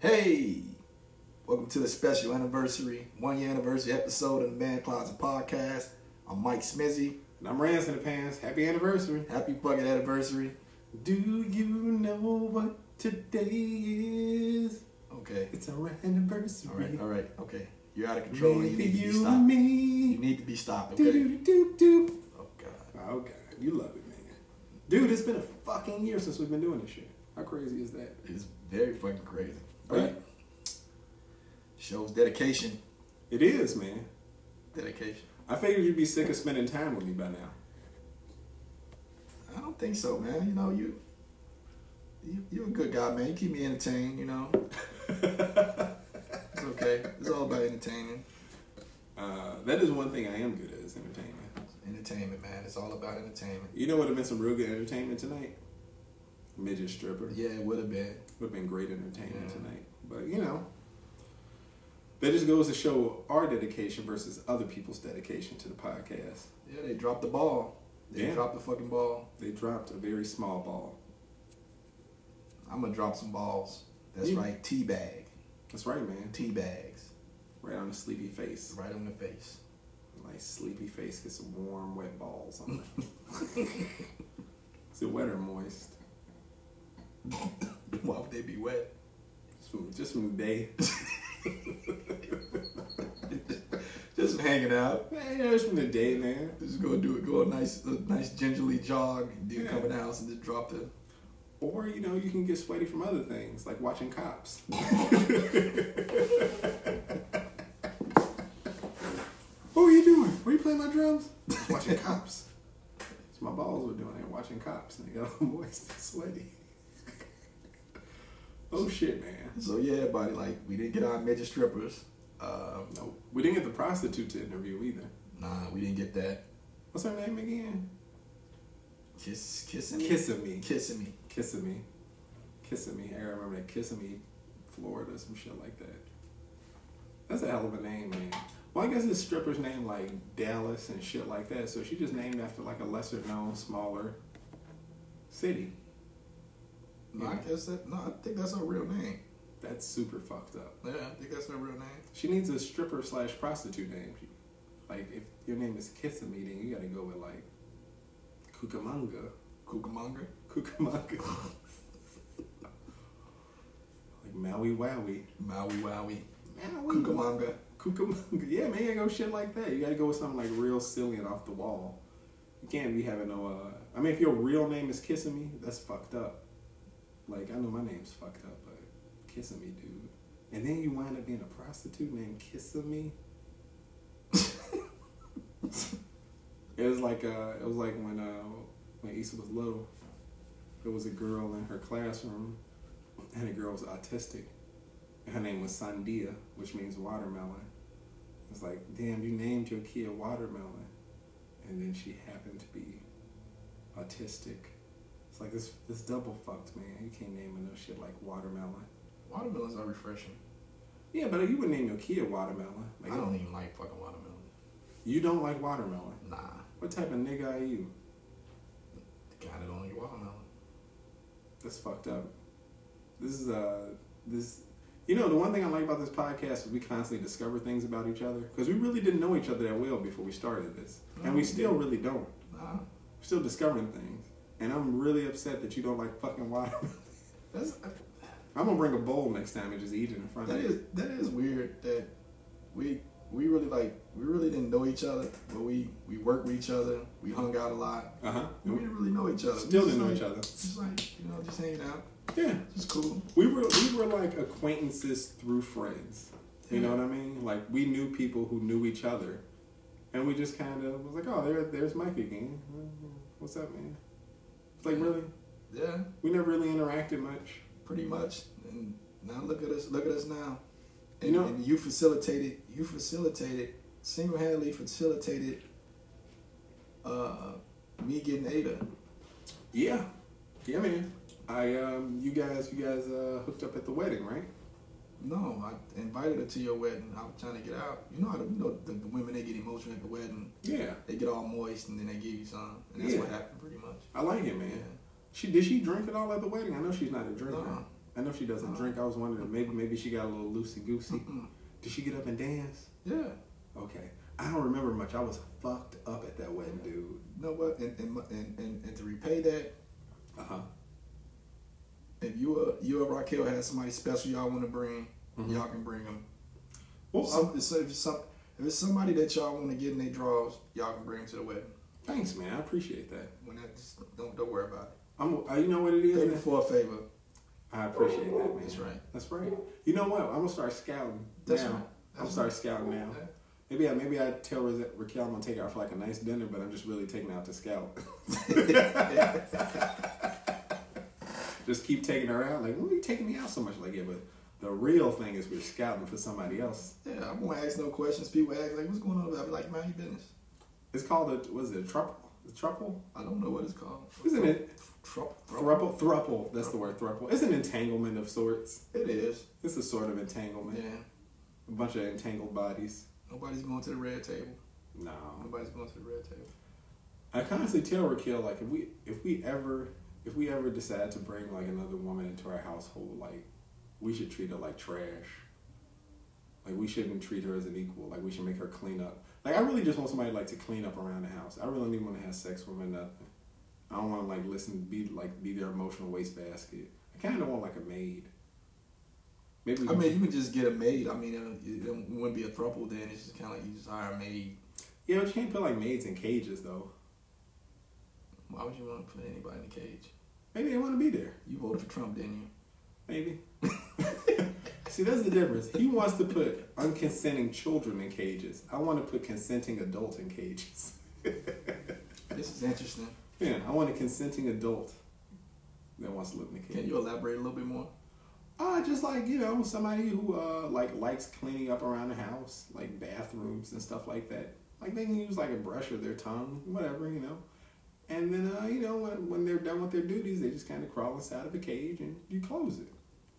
Hey, welcome to the special anniversary, one year anniversary episode of the Man Closet Podcast. I'm Mike Smizzy. And I'm Rhance in the Pants. Happy anniversary. Happy fucking anniversary. Do you know what today is? Okay. It's our anniversary. All right. All right. Okay. You're out of control. Maybe you need to be you stopped. and You me. need to be stopped. Okay. do do do. Oh God. Oh god, you love it, man. Dude, it's been a fucking year since we've been doing this shit. How crazy is that? It's very fucking crazy. Right. Shows dedication. It is, man. Dedication. I figured you'd be sick of spending time with me by now. I don't think so, man. You know you. You, you're a good guy, man. You keep me entertained, you know. It's okay. It's all about entertaining. Uh, that is one thing I am good at is entertainment. Entertainment, man. It's all about entertainment. You know what would have been some real good entertainment tonight? Midget stripper. Yeah, it would have been. Would have been great entertainment Yeah. tonight. But you know, that just goes to show our dedication versus other people's dedication to the podcast. Yeah, they dropped the ball. They Yeah. dropped the fucking ball. They dropped a very small ball. I'm gonna drop some balls. That's Yeah. right. Tea bag. That's right, man. Tea bags. Right on the sleepy face. Right on the face. Nice sleepy face. Get some warm, wet balls on it. Is it wet or moist? Why would they be wet? Just from, just the day. Just hanging out. Man, yeah, just from the day, man. Just go do it. Go a nice, a nice gingerly jog. Do Yeah. come in the house and just drop the. Or, you know, you can get sweaty from other things, like watching cops. what were you doing? Were you playing my drums? Just watching cops. That's my balls were doing. Were watching cops and they got all moist and sweaty. Oh shit, man. So yeah, buddy. Like we didn't get our midget strippers. Um, No, we didn't get the prostitute to interview either. nah, we didn't get that. What's her name again? Kiss, kissing me. Kissing me. Kissing me. Kissing me. Kissing me. I remember that Kissimmee, Florida, some shit like that. That's a hell of a name, man. Well, I guess this stripper's name like Dallas and shit like that, so she just named after like a lesser known, smaller city. No, I guess that. No, I think that's her real name. That's super fucked up. Yeah, I think that's her real name. She needs a stripper slash prostitute name. Like if your name is Kissing Me, then you gotta go with like Cucamonga. Cucamonga. Cucamonga. like Maui Wowie. Maui Wowie. Maui Cucamonga. Cucamonga. Yeah, man, you gotta go shit like that. You gotta go with something like real silly and off the wall. You can't be having no. Uh, I mean, if your real name is Kissing Me, that's fucked up. Like I know my name's fucked up, but Kissing Me, dude. And then you wind up being a prostitute named Kissing Me. it was like uh, it was like when uh, when Issa was little. There was a girl in her classroom, and the girl was autistic. And her name was Sandia, which means watermelon. It's like, damn, you named your kid watermelon, and then she happened to be autistic. Like this this double fucked man. You can't name her no shit like watermelon. Watermelons are refreshing. Yeah, but you wouldn't name your kid watermelon. Like, I don't even like fucking watermelon. You don't like watermelon. Nah, What type of nigga are you? the guy that don't eat watermelon. That's fucked up. This is uh this. You know, the one thing I like about this podcast is we constantly discover things about each other because we really didn't know each other that well before we started this, and we still really don't. Nah, We're still discovering things, and I'm really upset that you don't like fucking watermelon. that's I'm gonna bring a bowl next time and just eat it in front that of is you. that is weird that we we really like we really didn't know each other, but we we worked with each other. We hung out a lot. Uh huh. We didn't really know each other. Still didn't know like- each other. Just like you know, just hanging out. Yeah, Just cool. we were we were like acquaintances through friends. You know what I mean? Like we knew people who knew each other, and we just kind of was like, oh, there, there's Mike again. What's up, man? Like really, Yeah, we never really interacted much. pretty much. And now look at us. Look at us now. You know- and you facilitated. You facilitated. Single-handedly facilitated. Uh, me getting Ada. Yeah, yeah, man. I um, you guys, you guys uh, hooked up at the wedding, right? No, I invited her to your wedding. I was trying to get out. You know how the, you know the, the women they get emotional at the wedding. Yeah, They get all moist and then they give you some, and that's Yeah. what happened pretty much. I like it, man. She did she drink it all at the wedding? I know she's not a drinker. No, I know she doesn't Uh. drink. I was wondering maybe maybe she got a little loosey goosey. Did she get up and dance? Yeah. Okay. I don't remember much. I was fucked up at that wedding, dude. You know what? And and, and, and, and to repay that, Uh huh. if you uh you or Raquel has somebody special y'all want to bring, Mhm. y'all can bring them. Well, Some, if it's some, if it's somebody that y'all want to get in their draws, y'all can bring 'em to the wedding. Thanks, man. I appreciate that. When that, just don't don't worry about it. I'm. Uh, you know what it is? Favor man? for a favor. I appreciate that, man. That's right. That's right. You know what? I'm gonna start scouting That's now. right. I'm That's start scouting now. Yeah. Maybe I maybe I tell Ra- Raquel I'm gonna take her out for like a nice dinner, but I'm just really taking her out to scout. just keep taking her out. Like, why are you taking me out so much? Like, yeah, but the real thing is we're scouting for somebody else. Yeah, I won't ask no questions. People ask like, "What's going on?" I'll be like, "Man, your business." It's called a was it a truple? A truple? I don't know what it's called. Isn't it Trouble. thruple? Thruple. That's the word. Thruple. It's an entanglement of sorts. It is. It's a sort of entanglement. Yeah. A bunch of entangled bodies. Nobody's going to the red table. No. Nobody's going to the red table. I constantly tell Raquel like if we if we ever if we ever decide to bring like another woman into our household, like we should treat her like trash. Like we shouldn't treat her as an equal. Like we should make her clean up. Like I really just want somebody like to clean up around the house. I really don't even want to have sex with her, nothing. I don't want to like listen, be like be their emotional wastebasket. I kind of want like a maid. Maybe I mean, you can just get a maid. I mean, uh, it, it wouldn't be a throuple then. It's just kind of like you just hire a maid. yeah, but you can't put like maids in cages though. Why would you want to put anybody in a cage? Maybe they want to be there. You voted for Trump, didn't you? Maybe. See, that's the difference. He wants to put unconsenting children in cages. I want to put consenting adult in cages. This is interesting. Yeah, I want a consenting adult that wants to live in a Can cage. you elaborate a little bit more? Uh, just like you know, somebody who uh like likes cleaning up around the house, like bathrooms and stuff like that. Like they can use like a brush or their tongue, whatever you know. And then uh, you know when when they're done with their duties, they just kind of crawl inside of a cage and you close it.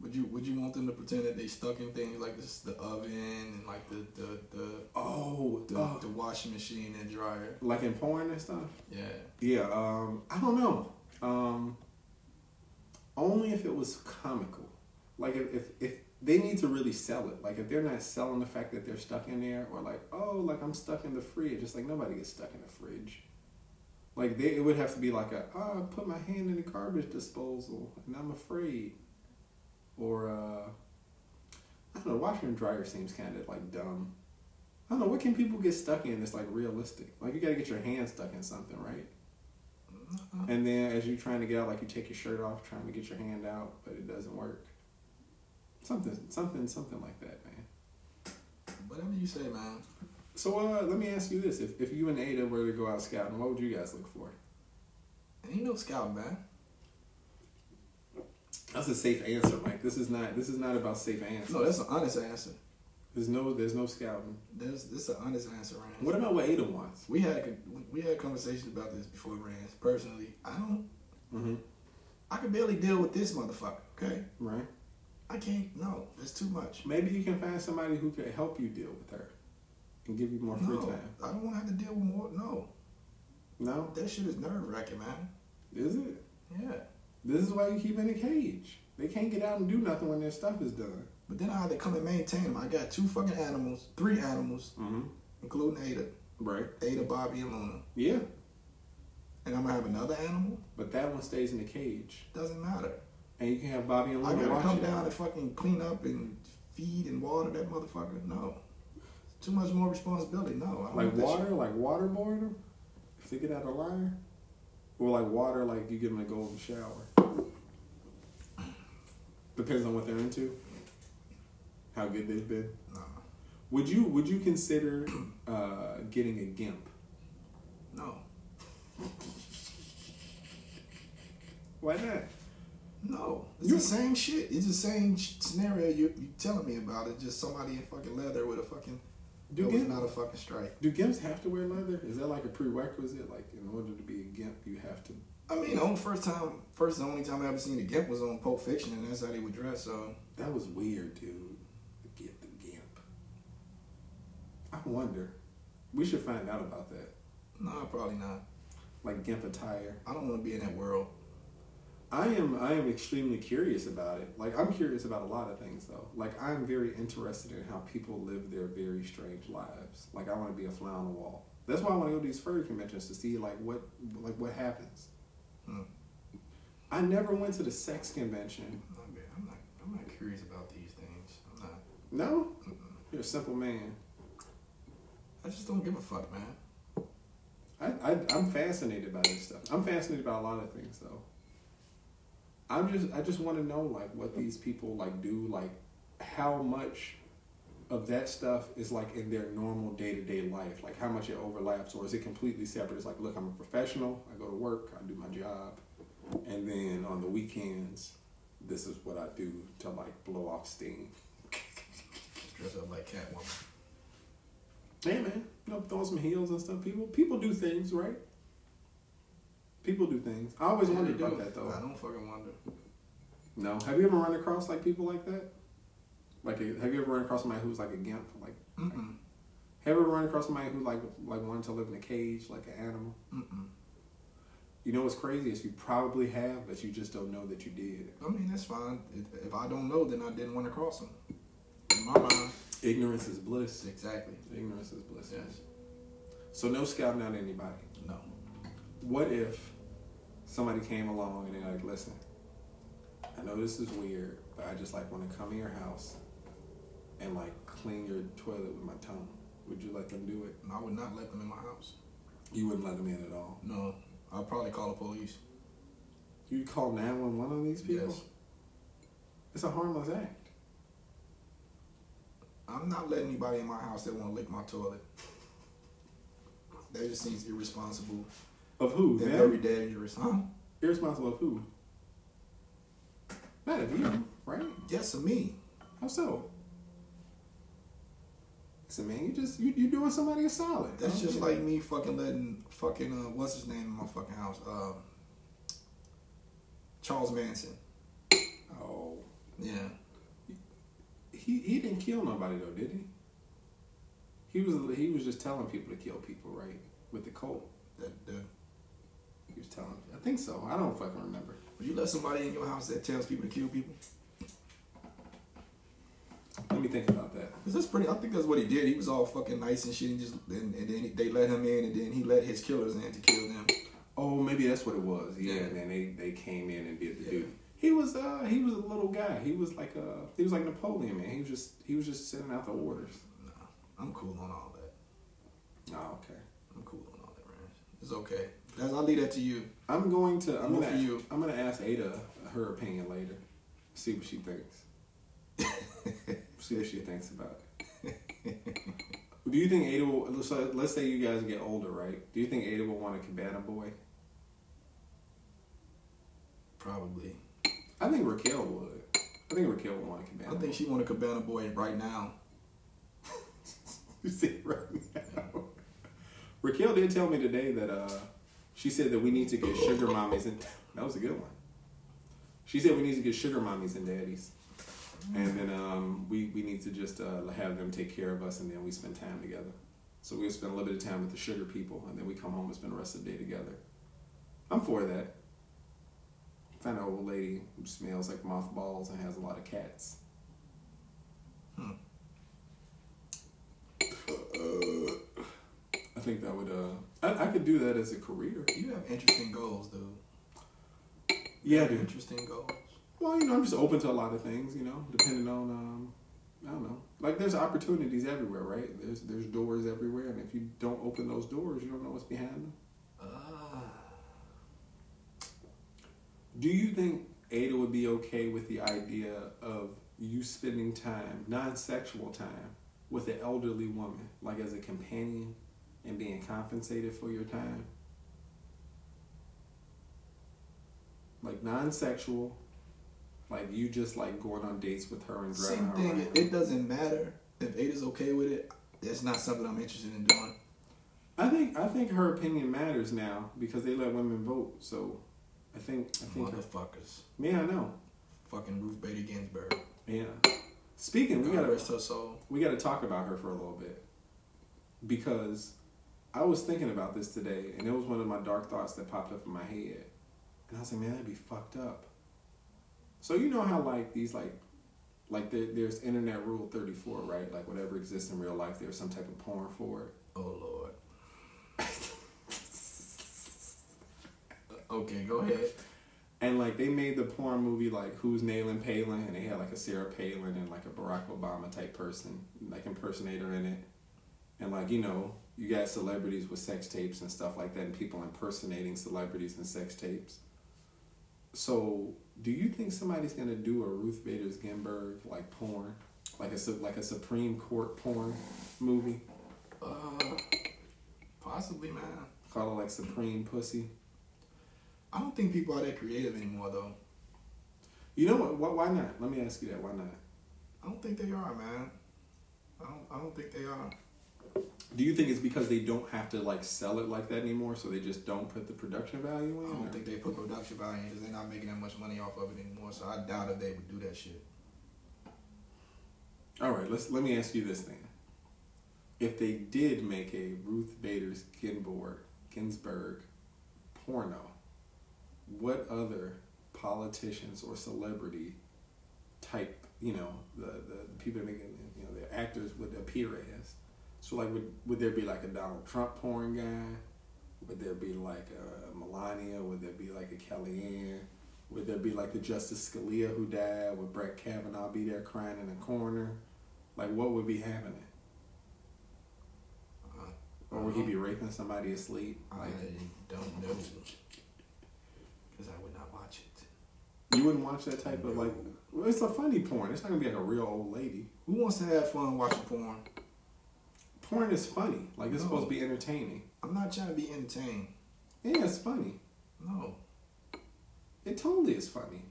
Would you Would you want them to pretend that they stuck in things like this, the oven and like the the the, Oh, the, uh, the washing machine and dryer? like in porn and stuff. Yeah. Yeah, um, I don't know. Um, only if it was comical. Like if, if if they need to really sell it. Like if they're not selling the fact that they're stuck in there, or like oh, like I'm stuck in the fridge. It's like nobody gets stuck in the fridge. Like they, it would have to be like a oh, I put my hand in the garbage disposal and I'm afraid, or uh, I don't know. Washer and dryer seems kind of like dumb. I don't know. What can people get stuck in that's like realistic? Like you got to get your hand stuck in something, right? Uh-huh. And then as you're trying to get out, like you take your shirt off, trying to get your hand out, but it doesn't work. Something, something, something like that, man. Whatever you say, man. So uh, let me ask you this: If if you and Ada were to go out scouting, what would you guys look for? Ain't no scout, man. That's a safe answer, Mike. This is not. This is not about safe answers. No, that's an honest answer. there's no. There's no scouting. There's this is an honest answer, Rand. What about what Ada wants? We had we had conversations about this before, Rand. Personally, I don't. Mm-hmm. I can barely deal with this motherfucker. Okay, Right. I can't. No, it's too much. Maybe you can find somebody who can help you deal with her, and give you more free time. I don't want to have to deal with more. No, No, that shit is nerve wracking, man. is it? Yeah, This is why you keep in a cage. They can't get out and do nothing when their stuff is done. but then I had to come and maintain them. I got two fucking animals, three animals, Mm-hmm. including Ada, Right. Ada, Bobby, and Luna. Yeah. And I'm gonna have another animal. But that one stays in the cage. Doesn't matter. And you can have Bobby and Luna. I gotta come it. down and fucking clean up and feed and water that motherfucker. No, too much more responsibility. No, Like water, shit. like waterboard them if they get out of line. Or like water, like you give them a golden shower. Depends on what they're into. How good they've been. Nah, Would you would you consider uh, getting a gimp? no, Why not? no. It's You- the same shit. It's the same sh- scenario you you telling me about. It just somebody in fucking leather with a fucking. Do it was gimp- not a fucking strike. Do gimps have to wear leather? Is that like a prerequisite? Like in order to be a gimp, you have to. I mean, the only first time, first and only time I ever seen a gimp was on Pulp Fiction, and that's how they would dress. So That was weird, dude. The gimp, the gimp. I wonder. We should find out about that. no, probably not. Like gimp attire. I don't want to be in that world. I am I am extremely curious about it. Like I'm curious about a lot of things though. Like I'm very interested in how people live their very strange lives. Like I want to be a fly on the wall. That's why I want to go to these furry conventions to see like what like what happens. Hmm. I never went to the sex convention. I'm not, I'm not, I'm not curious about these things. I'm not. No, Mm-mm. you're a simple man. I just don't give a fuck, man. I, I I'm fascinated by this stuff. I'm fascinated by a lot of things though. I'm just I just want to know like what these people like do like how much of that stuff is like in their normal day to day life like how much it overlaps or is it completely separate? It's like look I'm a professional I go to work I do my job and then on the weekends this is what I do to like blow off steam. Dress up like Catwoman. Hey man, you know, throw some heels and stuff. People people do things, right? People do things. I always Yeah, wondered about do. that though. I don't fucking wonder. No, have you ever run across like people like that? Like, a, have you ever run across somebody who's like a gimp? Like, Mm-mm. have you ever run across somebody who like like wanted to live in a cage like an animal? Mm-mm. You know what's crazy is you probably have, but you just don't know that you did. I mean, that's fine. If, if I don't know, then I didn't want to cross them. In my mind. Ignorance is bliss. Exactly. Ignorance is bliss. Yes. So no scouting out anybody. No. What if somebody came along and they're like, listen, I know this is weird, but I just like want to come in your house and like clean your toilet with my tongue. Would you let them do it? I would not let them in my house. You wouldn't let them in at all. No. I'd probably call the police. You'd call 911 on these people? Yes. It's a harmless act. I'm not letting anybody in my house that want to lick my toilet. That just seems irresponsible Of who? and very dangerous. Huh? Irresponsible of who? Not of you, right? Yes, of me. How so? Listen, man, you just you you doing somebody a solid. That's just like me fucking letting fucking uh what's his name in my fucking house? Um Charles Manson. Oh, Yeah. he he didn't kill nobody though, did he? He was he was just telling people to kill people, right? With the cult, That, that he was telling. I think so. I don't fucking remember. would you let somebody in your house that tells people to kill people? Let me think about that. Cause that's pretty. I think that's what he did. He was all fucking nice and shit, and just and, and then they let him in, and then he let his killers in to kill them. Oh, maybe that's what it was. Yeah, Yeah. and then they they came in and did the Yeah. duty. He was uh he was a little guy. He was like a he was like Napoleon, man. He was just he was just sending out the orders. Nah, I'm cool on all that. Oh, okay. I'm cool on all that, man. It's okay. That's, I'll leave that to you. I'm going to. I'm More gonna. for you. I'm gonna ask Ada her opinion later. See what she thinks. See what she thinks about it. Do you think Ada will? So let's say you guys get older, right? Do you think Ada will want a cabana boy? Probably. I think Raquel would. I think Raquel would want a cabana. I think she want a cabana boy right now. you see right now. Raquel did tell me today that uh, she said that we need to get sugar mommies, and that was a good one. She said we need to get sugar mommies and daddies, and then um, we we need to just uh, have them take care of us, and then we spend time together. So we'll spend a little bit of time with the sugar people, and then we come home and spend the rest of the day together. I'm for that. Find an old lady who smells like mothballs and has a lot of cats. Hmm. I think that would. Uh, I, I could do that as a career. You have interesting goals, dude. Yeah, You have dude. Interesting goals. Well, you know, I'm just open to a lot of things. You know, depending on. Um, I don't know. Like, there's opportunities everywhere, right? There's there's doors everywhere, and if you don't open those doors, you don't know what's behind them. Ah. Do you think Ada would be okay with the idea of you spending time, non-sexual time, with an elderly woman, like as a companion, and being compensated for your time? Like non-sexual, like you just like going on dates with her and driving Same her thing. around. It, doesn't matter if Ada's okay with it. That's not something I'm interested in doing. I think I think her opinion matters now because they let women vote. So I think I think Motherfuckers. yeah I know Fucking Ruth Bader Ginsburg. yeah. Speaking, we God gotta rest her soul. we got to talk about her for a little bit because I was thinking about this today, and it was one of my dark thoughts that popped up in my head. And I was like, man, that'd be fucked up. So you know how like these like like there, there's internet rule 34 right? Like whatever exists in real life there's some type of porn for it. Oh lord. okay, go ahead. and like they made the porn movie like who's nailing palin? And they had like a sarah palin and like a barack obama type person like impersonator in it. And like you know you got celebrities with sex tapes and stuff like that and people impersonating celebrities and sex tapes. So do you think somebody's gonna do a ruth bader ginsburg like porn like a like a supreme court porn movie Uh, possibly, man. called it like supreme pussy I don't think people are that creative anymore, though. you know what Why- why not let me ask you that why not I don't think they are, man. I don't. I don't think they are. Do you think it's because they don't have to like sell it like that anymore, so they just don't put the production value in? I don't or- think they put production value in because they're not making that much money off of it anymore. So I doubt if they would do that shit. All right, let's let me ask you this thing: If they did make a Ruth Bader Ginsburg Ginsburg porno, what other politicians or celebrity type, you know, the the, the people making, you know, the actors would appear as? So like, would would there be like a Donald Trump porn guy? Would there be like a Melania? Would there be like a Kellyanne? Would there be like the Justice Scalia who died? Would Brett Kavanaugh be there crying in the corner? Like, what would be happening? Uh, Or would he be raping somebody asleep? I Like, don't know because I would not watch it. you wouldn't watch that type of like. Well, it's a funny porn. It's not gonna be like a real old lady. Who wants to have fun watching porn? Porn is funny. Like it's No. supposed to be entertaining. I'm not trying to be entertained. Yeah, it's funny. No. It totally is funny.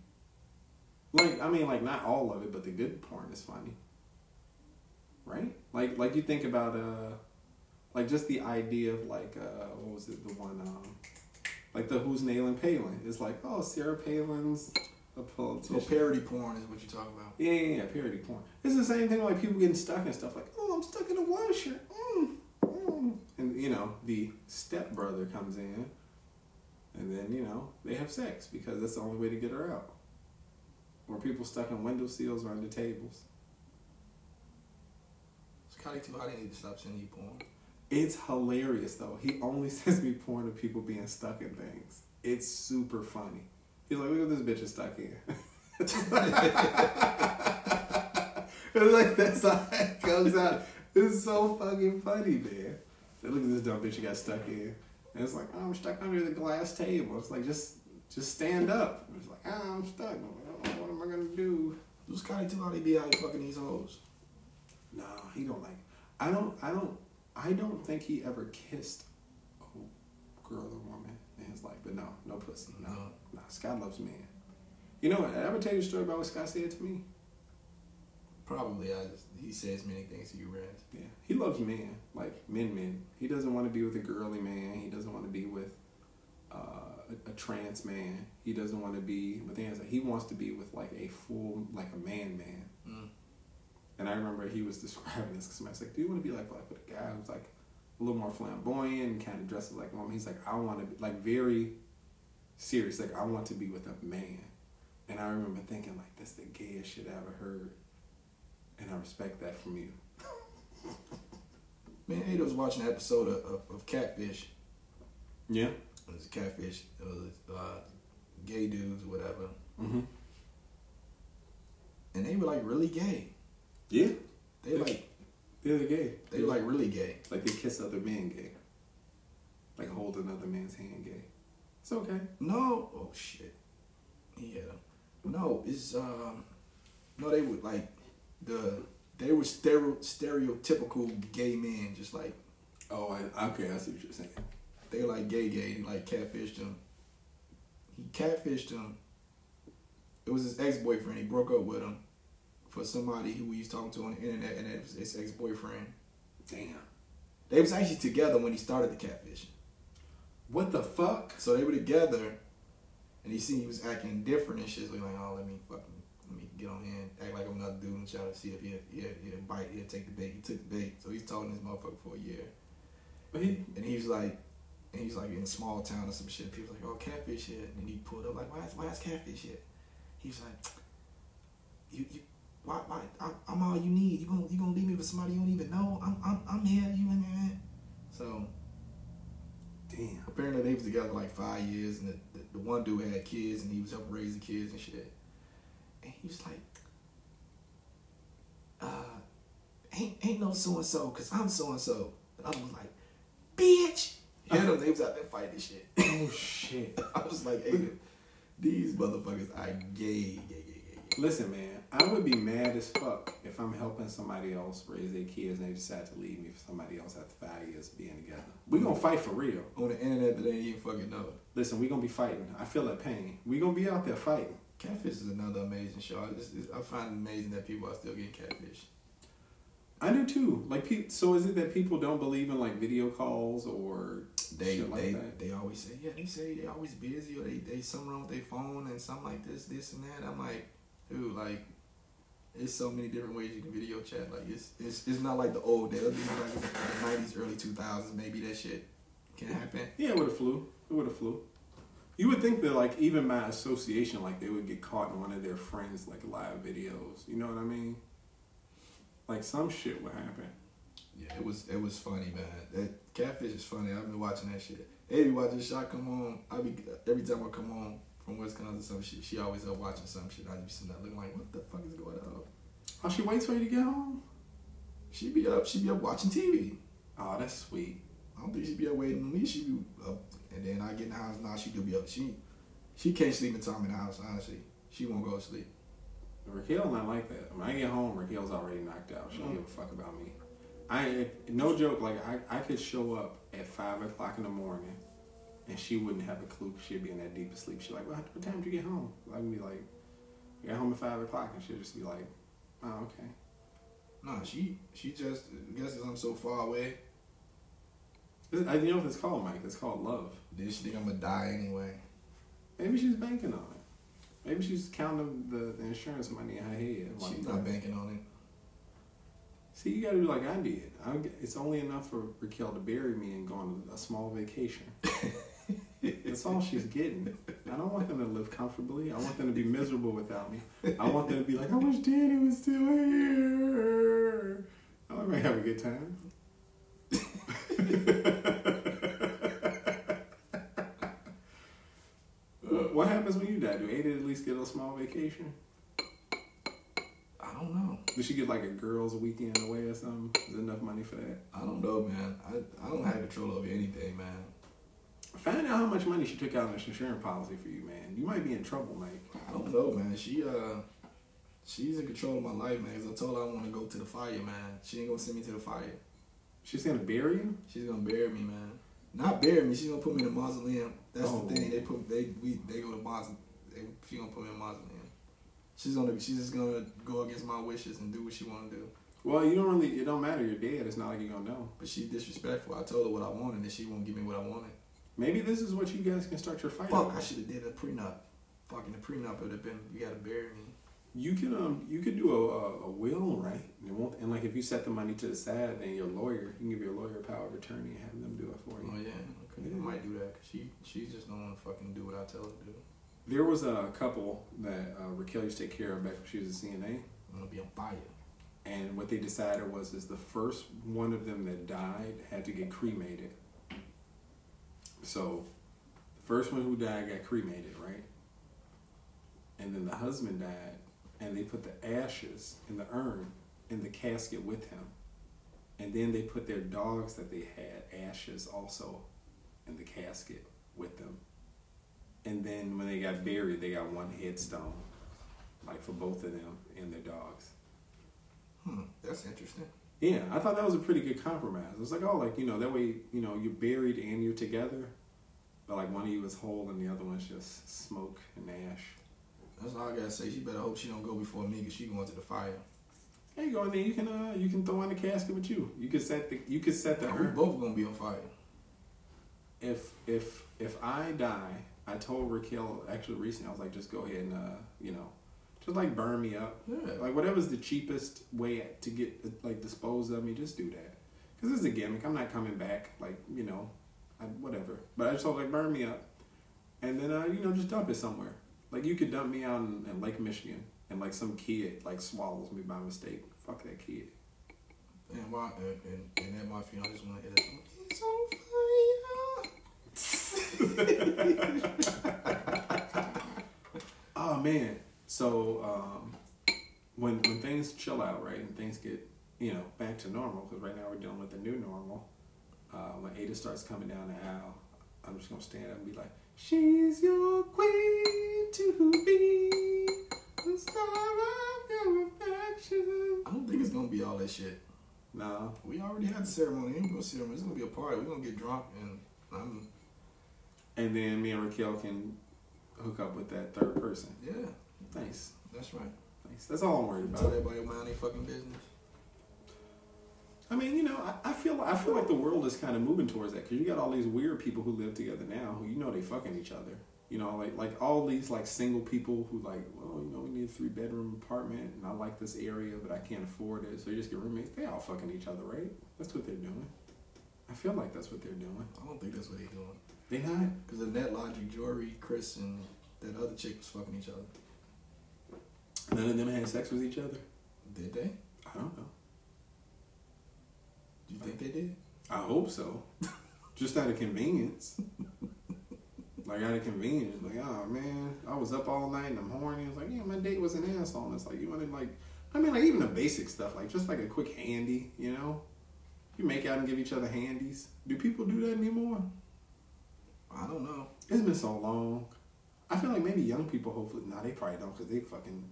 Like I mean, like not all of it, but the good porn is funny. Right? Like like you think about uh, like just the idea of like uh, what was it the one um, like the Who's Nailing Palin? It's like oh Sarah Palin's a So politician. parody porn is what you're talking about. Yeah, yeah, yeah, parody porn. It's the same thing like people getting stuck and stuff like, oh, I'm stuck in a washer. Mm, mm. And, you know, the stepbrother comes in and then, you know, they have sex because that's the only way to get her out. Or people stuck in window sills or under tables. Scotty too hot. I need to stop sending you porn. It's hilarious though. He only sends me porn of people being stuck in things. It's super funny. He's like, look at this bitch is stuck in. it's like that's how it comes out. It's so fucking funny, man. So look at this dumb bitch you got stuck in. And it's like, oh, I'm stuck under the glass table. It's like just just stand up. It's like, oh, I'm stuck. What am I gonna do? Do Scotty too hot? He be out here fucking these hoes. No, he don't like. I don't. I don't. I don't think he ever kissed a girl or woman in his life. But no, no pussy. No, No. Scott loves men. You know, what? I ever tell you a story about what Scott said to me? Probably. I just, he says many things to you, Raz. Yeah, he loves men, like men, men. He doesn't want to be with a girly man. He doesn't want to be with uh, a, a trans man. He doesn't want to be with anything. He wants to be with like a full, like a man, man. Mm. And I remember he was describing this because somebody's like, "Do you want to be like like with a guy who's like a little more flamboyant and kind of dresses like a woman?" He's like, "I want to be like very serious. Like I want to be with a man." And I remember thinking like, "That's the gayest shit I ever heard," and I respect that from you. Man, Ada was watching an episode of, of, of Catfish. Yeah. It was Catfish. It was uh, gay dudes, whatever. Mm-hmm. And they were like really gay. Yeah. They like They're gay. they were like really gay. like they kiss other men gay. Like hold another man's hand gay. It's okay. No, oh shit. Yeah. No, it's um. No, they would like the they were stereo, stereotypical gay men, just like Oh, I, okay. I see what you're saying. they like gay gay, he like catfished him. He catfished him. It was his ex boyfriend. He broke up with him for somebody who he was talking to on the internet, and it was his ex boyfriend. Damn. They was actually together when he started the catfish. What the fuck? So they were together, and he seen he was acting different and shit. So he like, oh, let me fucking let me get on here and act like I'm another dude and try to see if he'll he'll, he'll bite, he'll take the bait. He took the bait, so he's talking this motherfucker for a year, But he, and he was like, and he's like in a small town or some shit. People like, oh, catfish shit, and he pulled up like, why is why is catfish shit? He's like, you you. Why, why, I'm, I'm all you need. You gonna, you gonna leave me with somebody you don't even know? I'm, I'm, I'm here. You, man. So Damn. apparently they was together like five years, and the, the, the one dude had kids, and he was helping raise the kids and shit. And he was like, uh, ain't ain't no so and so, cause I'm so and so. And I was like, bitch. Hit them. They was out there fighting shit. Oh shit. I was like, hey, these motherfuckers are gay, gay. Listen, man, I would be mad as fuck if I'm helping somebody else raise their kids and they decide to leave me for somebody else after five years being together. We gonna mm. fight for real. On the internet, that they ain't even fucking know. Listen, we gonna be fighting. I feel that pain. We gonna be out there fighting. Catfish is another amazing show. I just, I find it amazing that people are still getting catfish. I do too. Like, pe- so is it that people don't believe in like video calls or They shit like they that? they always say, yeah, they say they always busy or they they something wrong with their phone and something like this, this and that. I'm like, dude, like, it's so many different ways you can video chat. Like, it's it's, it's not like the old days. It's like the '90s, early 2000s. Maybe that shit can happen. Yeah, it would have flew. It would have flew. You would think that like even my association, like they would get caught in one of their friends' like live videos. You know what I mean? Like some shit would happen. Yeah, it was it was funny, man. That catfish is funny. I've been watching that shit. They be watching shot come on. I be every time I come home from Wisconsin, some shit. She always up watching some shit. I be sitting there looking like, what the fuck is going on? Oh, she waits for you to get home. She be up. She be up watching TV. Oh, that's sweet. I don't think she be up waiting on me. She be up, and then I get in the house. Now she do be up. She she can't sleep until I'm in the house. Honestly, she won't go to sleep. Raquel not like that. When I get home, Raquel's already knocked out. She don't hmm. give a fuck about me. I no joke. Like I, I could show up at five o'clock in the morning, and she wouldn't have a clue. She'd be in that deep sleep. She's like, "Well, what time did you get home?" I'd be like, "I got home at five o'clock," and she'd just be like, "Oh, okay." Nah, she she just guesses I'm so far away. I you know what it's called, Mike. It's called love. Then she think I'm gonna die anyway. Maybe she's banking on it. Maybe she's counting the, the insurance money in her head. She's Like, not banking on it. See, you gotta do like I did. I, it's only enough for Raquel to bury me and go on a small vacation. That's all she's getting. I don't want them to live comfortably. I want them to be miserable without me. I want them to be like, I wish Danny was still here. I want them to have a good time. What- happens when you die? Do Ada at least get a small vacation? I don't know. Does she get like a girls' weekend away or something? Is there enough money for that? I don't know, man. I, I don't have control over anything, man. Find out how much money she took out on this insurance policy for you, man. You might be in trouble, Mike. I don't know, man. She uh, she's in control of my life, man. 'cause I told her I want to go to the fire, man. She ain't gonna send me to the fire. She's gonna bury you? She's gonna bury me, man. Not bury me. She's gonna put me in a mausoleum. That's Oh. the thing. They put they we they go to mausoleum. She gonna put me in a mausoleum. She's gonna she's just gonna go against my wishes and do what she wanna do. Well, you don't really. It don't matter. You're dead. It's not like you're gonna know. But she's disrespectful. I told her what I wanted, and she won't give me what I wanted. Maybe this is what you guys can start your fight. Fuck! over. I should have did a prenup. Fucking a prenup would have been. You gotta bury me. You can um you could do a, a, a will, right? And, it won't, and like if you set the money to the side, then your lawyer you can give your lawyer power of attorney and have them do it for you. Oh yeah, okay. I might do that because she she just don't want to fucking do what I tell her to do. There was a couple that uh, Raquel used to take care of back when she was a CNA, I'm gonna be on fire. and what they decided was is the first one of them that died had to get cremated. So, the first one who died got cremated, right? And then the husband died, and they put the ashes in the urn in the casket with him. And then they put their dogs that they had ashes also in the casket with them. And then when they got buried, they got one headstone, like for both of them and their dogs. Hmm, that's interesting. Yeah, I thought that was a pretty good compromise. It was like, oh, like you know, that way you know you're buried and you're together, but like one of you is whole and the other one's just smoke and ash. That's all I gotta say. She better hope she don't go before me because she going to the fire. There you go, and then you can uh you can throw in the casket with you. You could set the you could set the we're both gonna be on fire. If if if I die, I told Raquel actually recently I was like, just go ahead and uh you know, just like burn me up. Yeah. Like whatever's the cheapest way to get like dispose of me, just do that. Cause it's a gimmick. I'm not coming back. Like you know, I, whatever. But I just told like, burn me up. And then, uh, you know, just dump it somewhere. Like, you could dump me out in, in Lake Michigan and, like, some kid, like, swallows me by mistake. Fuck that kid. And my and, and, and at my funeral, I just want to hear that. It's Oh man. So um, when when things chill out, right, and things get you know back to normal, because right now we're dealing with the new normal. Uh, when Ada starts coming down the aisle, I'm just gonna stand up and be like, "She's your queen to be, the star of your affection." I don't think it's gonna be all that shit. No, We already had the ceremony. Ain't gonna ceremony. It's gonna be a party. We're gonna get drunk and I'm and then me and Raquel can hook up with that third person. yeah. Nice, That's right. Thanks. That's all I'm worried Tell about. everybody mind their fucking business. I mean, you know, I, I feel I feel like the world is kind of moving towards that because you got all these weird people who live together now who you know they fucking each other. You know, like like all these like single people who like, well, you know, we need a three bedroom apartment and I like this area but I can't afford it, so you just get roommates. They all fucking each other, right? That's what they're doing. I feel like that's what they're doing. I don't think that's what they're doing. They not. Because the net logic, Jory, Chris, and that other chick was fucking each other. None of them had sex with each other. Did they? I don't know. Do you think they did? I hope so. Just out of convenience. like out of convenience. Like, oh man, I was up all night and I'm horny. It's like, yeah, my date was an asshole. And it's like, you wanted like, I mean, like even the basic stuff, like just like a quick handy, you know? You make out and give each other handies. Do people do that anymore? I don't know. It's been so long. I feel like maybe young people, hopefully, nah, they probably don't because they fucking,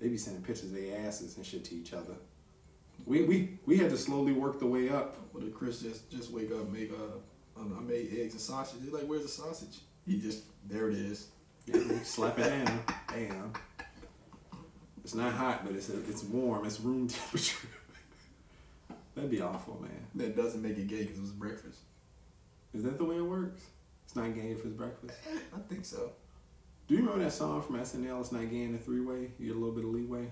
they be sending pictures of their asses and shit to each other. We, we, we had to slowly work the way up. What did Chris just just wake up and make uh um, I made eggs and sausage. He's like, where's the sausage? He just there it is. Yeah, slap it down. Damn. It's not hot, but it's it's warm. It's room temperature. That'd be awful, man. That doesn't make it gay because it was breakfast. Is that the way it works? It's not gay if it's breakfast. I think so. Do you remember that song from SNL? It's not in the three way. You get a little bit of leeway.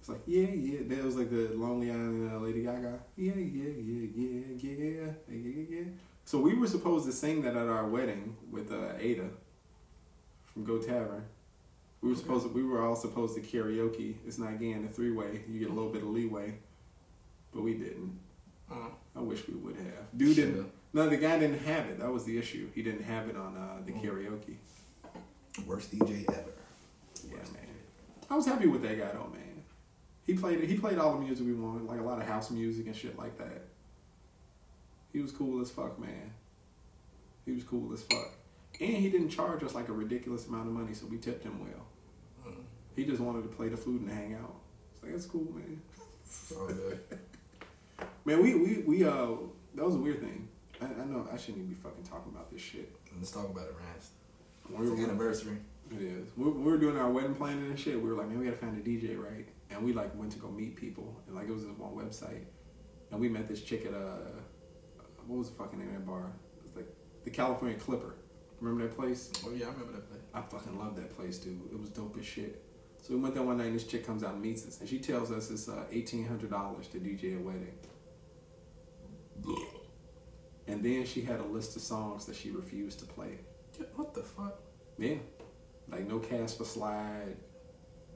It's like yeah, yeah. That was like the Lonely Island uh, Lady Gaga. Yeah, yeah, yeah, yeah, yeah, yeah, yeah. So we were supposed to sing that at our wedding with uh, Ada from Go Tavern. We were supposed to, we were all supposed to karaoke. It's not in the three way. You get a little bit of leeway, but we didn't. Uh, I wish we would have. Dude didn't. No, the guy didn't have it. That was the issue. He didn't have it on uh, the Oh. karaoke. worst DJ ever. Yeah, man. I was happy with that guy though, man. He played he played all the music we wanted, like a lot of house music and shit like that. He was cool as fuck, man. He was cool as fuck. And he didn't charge us like a ridiculous amount of money, so we tipped him well. Mm. He just wanted to play the flute and hang out. It's like that's cool, man. Man, we we we uh that was a weird thing. I, I know I shouldn't even be fucking talking about this shit. Let's talk about it, Rhance. We It's were- anniversary. It is. We, we were doing our wedding planning and shit. We were like, man, we gotta find a DJ, right? And we like went to go meet people, and like it was this one website, and we met this chick at a what was the fucking name of that bar? It was like the California Clipper. Remember that place? Oh yeah, I remember that place. I fucking love that place, dude. It was dope as shit. So we went there one night, and this chick comes out and meets us, and she tells us it's uh, eighteen hundred dollars to DJ a wedding. And then she had a list of songs that she refused to play. What the fuck? Yeah, like no Casper Slide,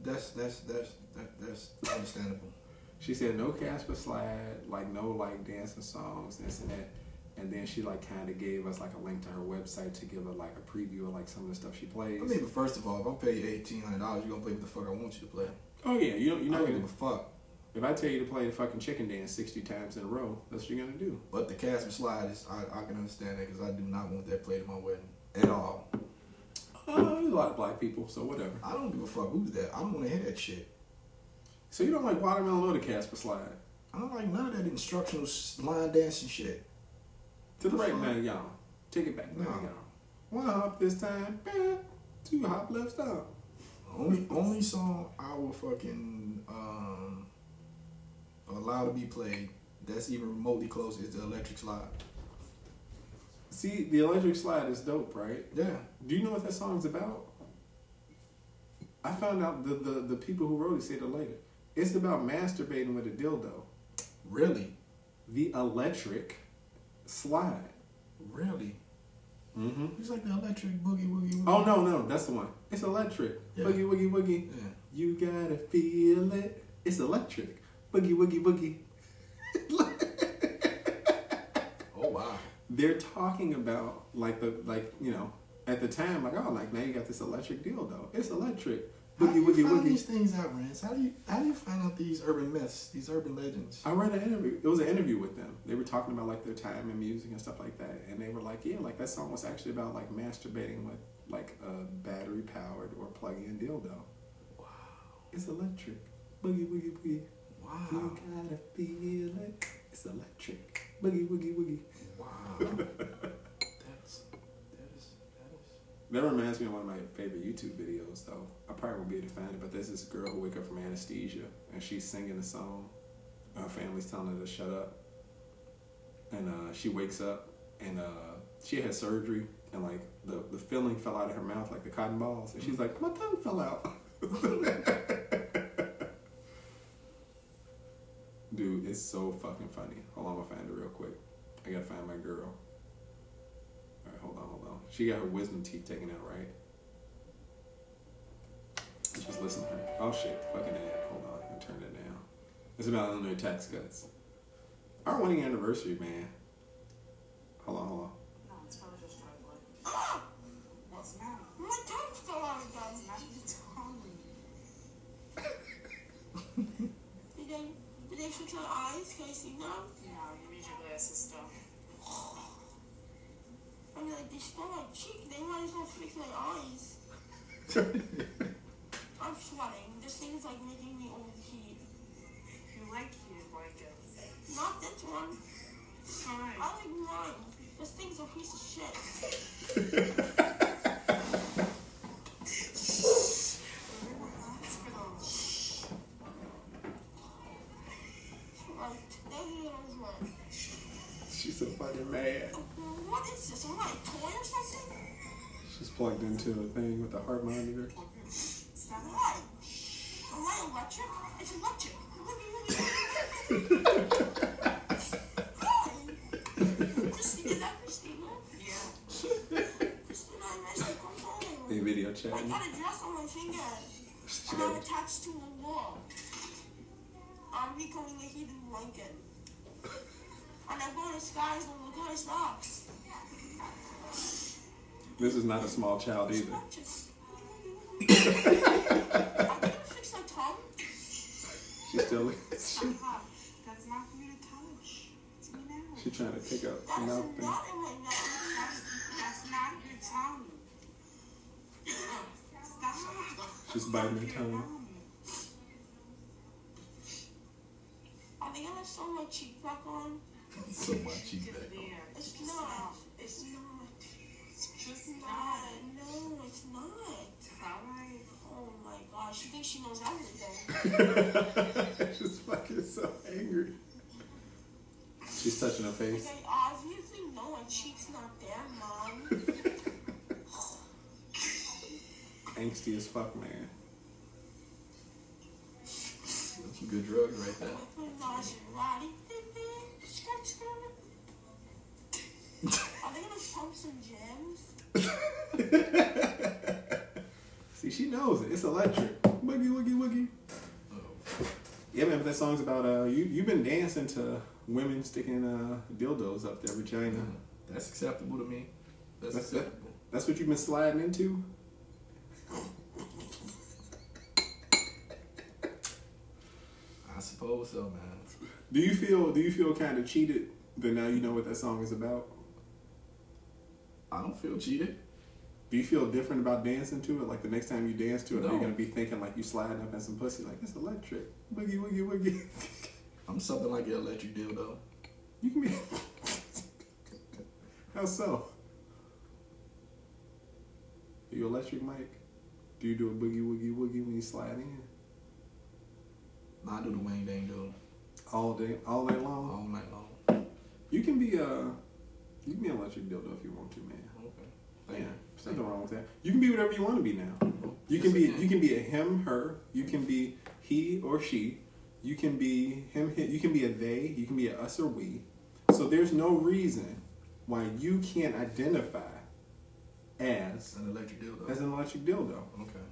That's that's that's that, that's understandable. She said no Casper slide, like no like dancing songs, this and that. And then she like kind of gave us like a link to her website to give her like a preview of like some of the stuff she plays. I mean, but first of all, if I'm paying you eighteen hundred dollars, you're gonna play what the fuck I want you to play. oh yeah, you know you I know don't give a fuck. If I tell you to play the fucking chicken dance sixty times in a row, that's what you're gonna do. But the Casper slide is I, I can understand that because I do not want that played at my wedding at all. Uh, there's a lot of black people, so whatever. I don't give a fuck who's that. I don't want to hear that shit. So you don't like watermelon or the Casper slide? I don't like none of that instructional line dancing shit. To the right now, y'all. Take it back now, No. y'all. One hop this time, bam. two hop left stop. Only only song I will fucking um, allow to be played that's even remotely close is the Electric Slide. See, the electric slide is dope, right? Yeah, Do you know what that song's about? I found out the, the, the people who wrote it said it later. It's about masturbating with a dildo. really. The electric slide. Really? Mm-hmm. It's like the electric boogie woogie. woogie. Oh no, no, that's the one. It's electric. Yeah. Boogie woogie woogie. Yeah. You gotta feel it. It's electric. Boogie woogie woogie. Oh wow. They're talking about like the like you know at the time like oh like now you got this electric deal though. It's electric. How do you woogie find woogie. these things out, Rhance? How do you how do you find out these urban myths, these urban legends? I read an interview. It was an interview with them. They were talking about like their time in music and stuff like that, and they were like, "Yeah, like that song was actually about like masturbating with like a battery powered or plug-in dildo. Wow. It's electric. Boogie woogie woogie. Wow. You gotta feel it. It's electric. Boogie woogie woogie. Wow. That's that is that is That reminds me of one of my favorite YouTube videos, though. I probably won't be able to find it, but there's this girl who wake up from anesthesia and she's singing a song. Her family's telling her to shut up, and uh, she wakes up and uh, she had surgery and like the the filling fell out of her mouth like the cotton balls, and she's like, my tongue fell out. Dude, it's so fucking funny. Hold on, I'm gonna find it real quick. I gotta find my girl. Alright, hold on, hold on. She got her wisdom teeth taken out, right? Just listen to her. Oh shit, fucking ad. Hold on, I turn it down. It's about Illinois tax cuts. Our wedding anniversary, man. Hold on, hold on. No, it's probably just driveway. What's the matter? My tongue fell out again. It's not your tongue. Did they, did they fix my eyes? Can I see now? No, you need your glasses still. I mean, like, they stole my cheek. They might as well fix my eyes. I'm sweating. This thing is, like, making me overheat. You like heated blankets. Not this one. Fine. I like mine. This thing's a piece of shit. We're in the hospital. Like, today it was like, She's so fucking mad. what is this? Am I a toy or something? She's plugged into a thing with a heart monitor. Stop it. Why? Am I electric? It's electric. Christina, Christina? Yeah. Christina, I met you. Come home. They video I got a dress on my finger. And I'm attached to a wall. I'm becoming a heated blanket. And I'm going to skies and look at my socks. This is not a small child either. electric. I'm gonna fix my tongue. She's still Stop. That's not for you to touch. It's me now. she's trying to pick up the That is mouth thing. not in my. That's, that's not your tongue. Stop. She's biting her tongue. gum. Are they gonna sew my cheek back on? so much cheap Get back. there. It's not. It's not. Just It's not. No, it's not. Alright. Oh my gosh, she thinks she knows everything. she's fucking so angry. She's touching her face. Like. I obviously know my cheek's not there, mom. Angsty as fuck, man. That's a good drug right there. Oh my gosh, Roddy. Skirt, skirt. Are they gonna pump some gems? See, she knows it. It's electric. Woogie, woogie, woogie. Oh. Yeah, man, but that song's about uh, you. You've been dancing to women sticking uh dildos up their vagina. That's acceptable to me. That's, That's acceptable. That's what you've been sliding into. I suppose so, man. Do you feel? Do you feel kind of cheated that now you know what that song is about? I don't feel cheated. Do you feel different about dancing to it? Like the next time you dance to it, are you No. gonna be thinking like you sliding up in some pussy? Like it's electric. Woogie, woogie, woogie. I'm something like an electric dildo. you can be. How so? Are you electric, Mike? Do you do a boogie, woogie, woogie when you slide in? I do the Wayne Dang do All day, all day long. all night long. You can be uh, you can be an electric dildo if you want to, man. Okay. Yeah, there's nothing wrong with that. You can be whatever you want to be now. You can be you can be a him, her. You can be he or she. You can be him, him. You can be a they. You can be a us or we. So there's no reason why you can't identify as An electric dildo. as an electric dildo. okay.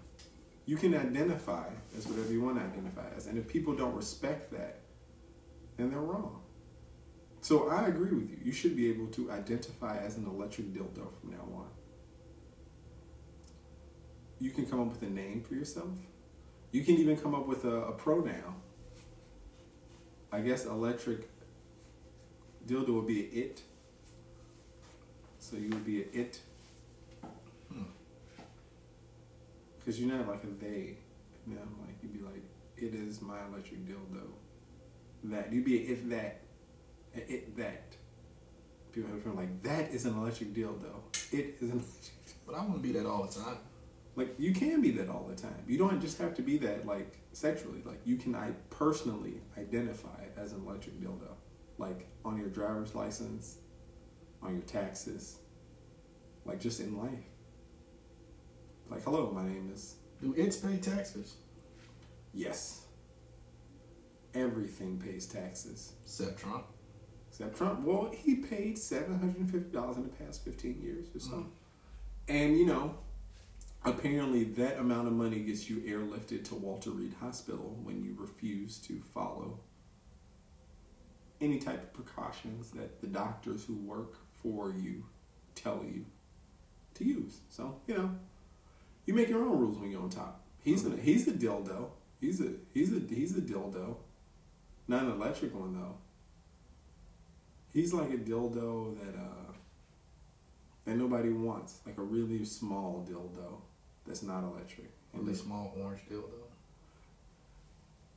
You can identify as whatever you want to identify as, and if people don't respect that, then they're wrong. So I agree with you. You should be able to identify as an electric dildo from now on. You can come up with a name for yourself. You can even come up with a, a pronoun. I guess electric dildo would be a it. So you would be a it. Hmm. Because you're not like a they. You know, like you'd be like, it is my electric dildo. That. You'd be it that. It that. People have a been like, that is an electric dildo. It is an electric But I want to be that all the time. like you can be that all the time. You don't just have to be that like sexually. Like you can I personally identify as an electric dildo. Like on your driver's license, on your taxes, like just in life. Like, hello, my name is Do its pay taxes? Yes. Everything pays taxes. Except Trump. Except Trump. Well, he paid seven hundred and fifty dollars in the past fifteen years or so. Mm. And you know, apparently that amount of money gets you airlifted to Walter Reed Hospital when you refuse to follow any type of precautions that the doctors who work for you tell you to use. So, you know, you make your own rules when you're on top. He's a he's a dildo. He's a he's a he's a dildo. Not an electric one though. He's like a dildo that uh that nobody wants, like a really small dildo that's not electric. And Really small orange dildo.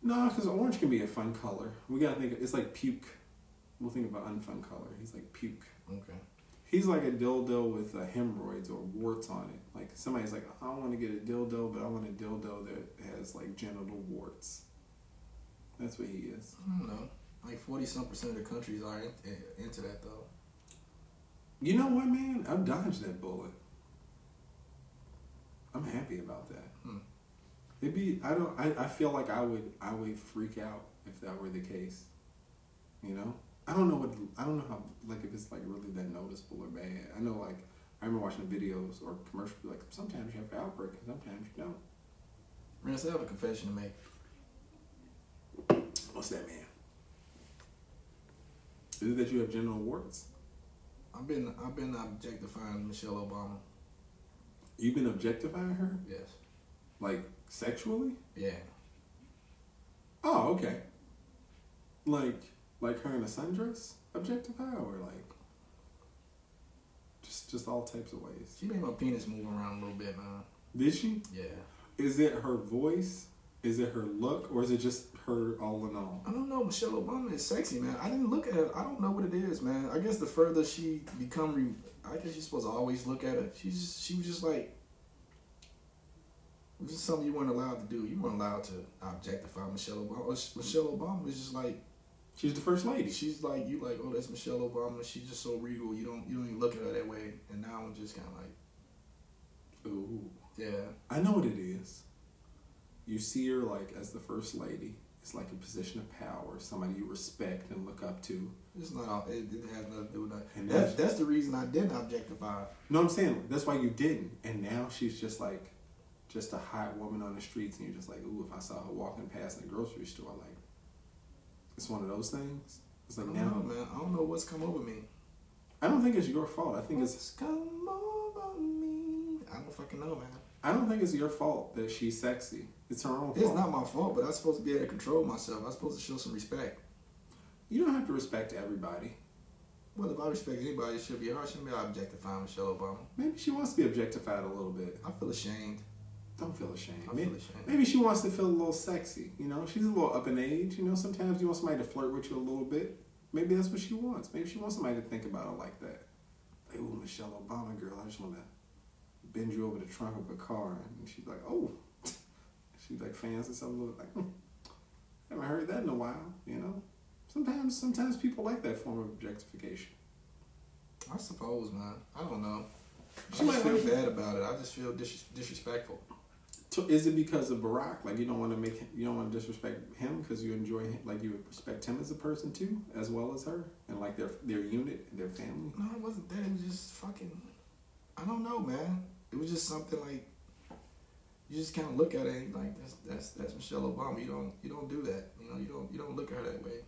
no, because orange can be a fun color. We gotta think it's like puke. We'll think about unfun color. He's like puke. Okay. He's like a dildo with uh, hemorrhoids or warts on it. Like somebody's like, I want to get a dildo, but I want a dildo that has like genital warts. That's what he is. I don't know. Like forty some percent of the countries are in, in- into that though. You know what, man? I've dodged that bullet. I'm happy about that. Hmm. It'd be I don't I, I feel like I would I would freak out if that were the case. You know? I don't know what I don't know how like if it's like really that noticeable or bad. I know like I remember watching the videos or commercials like sometimes you have an outbreak and sometimes you don't. Rhance, I have a confession to make. What's that man? Is it that you have genital warts? I've been I've been objectifying Michelle Obama. You've been objectifying her? Yes. Like sexually? Yeah. Oh, okay. Like, like her in a sundress, objectify, or like, just, just all types of ways. She made my penis move around a little bit, man. Did she? Yeah. Is it her voice? Is it her look, or is it just her all in all? I don't know. Michelle Obama is sexy, man. I didn't look at her. I don't know what it is, man. I guess the further she become, re- I guess you're supposed to always look at her. She's just, she was just like, it was just something you weren't allowed to do. You weren't allowed to objectify Michelle Obama. Oh, Michelle Obama was just like, She's the first lady. she's like, you like, oh, that's Michelle Obama. She's just so regal. You don't, you don't even look at her that way. And now I'm just kind of like, Ooh, yeah, I know what it is. You see her like as the first lady. It's like a position of power, somebody you respect and look up to. it's not. all- It, it has nothing to do with that. And That's that's- the reason I didn't objectify. No, I'm saying that's why you didn't, and now she's just like, just a hot woman on the streets, and you're just like, ooh, if I saw her walking past in the grocery store, like, it's one of those things. It's I like don't now, know, man. I don't know what's come over me. I don't think it's your fault. I think it's, What's come over me? I don't fucking know, man. I don't think it's your fault that she's sexy. It's her own It's fault. not my fault, but I'm supposed to be able to control myself. I'm supposed to show some respect. You don't have to respect everybody. Well, if I respect anybody, it should be her. Shouldn't be objectifying Michelle Obama. Maybe she wants to be objectified a little bit. I feel ashamed. Don't feel ashamed. I maybe, feel ashamed. maybe she wants to feel a little sexy. You know, she's a little up in age. You know, sometimes you want somebody to flirt with you a little bit. Maybe that's what she wants. Maybe she wants somebody to think about her like that. Like, ooh, Michelle Obama girl, I just want to bend you over the trunk of a car. And she's like, oh. She like fans herself a little like, hmm, haven't heard that in a while, you know? Sometimes, sometimes people like that form of objectification. I suppose, man. I don't know. I just feel bad about it. I just feel dis- disrespectful. So is it because of Barack? Like you don't want to make you don't want to disrespect him because you enjoy him, like you respect him as a person too, as well as her, and like their their unit, their family. No, it wasn't that. It was just fucking. I don't know, man. It was just something like. You just kind of look at it and like that's that's that's Michelle Obama. You don't you don't do that. You know you don't you don't look at her that way.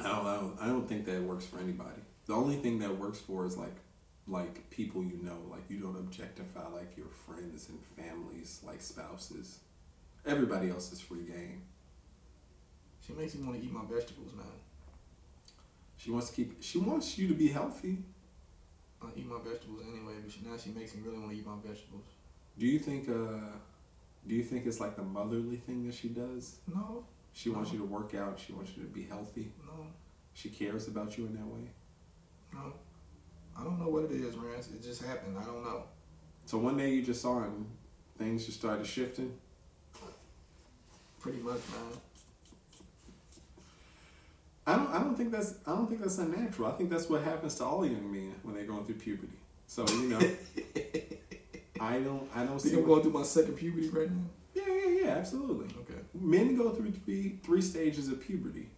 I don't, I don't I don't think that works for anybody. The only thing that works for is like like people you know, like you don't objectify like your friends and families, like spouses. Everybody else is free game. She makes me want to eat my vegetables, man. She wants to keep. She wants you to be healthy. I eat my vegetables anyway, but she, now she makes me really want to eat my vegetables. Do you think? uh Do you think it's like the motherly thing that she does? No, She wants No. you to work out. She wants you to be healthy. no, She cares about you in that way. no. I don't know what it is, Rhance. It just happened. I don't know. So one day you just saw it and things just started shifting. Pretty much, man. I don't. I don't think that's. I don't think that's unnatural. I think that's what happens to all young men when they're going through puberty. So you know, I don't. I don't see. See, I'm going through my second puberty right now. yeah, yeah, yeah. Absolutely. Okay. Men go through three three stages of puberty.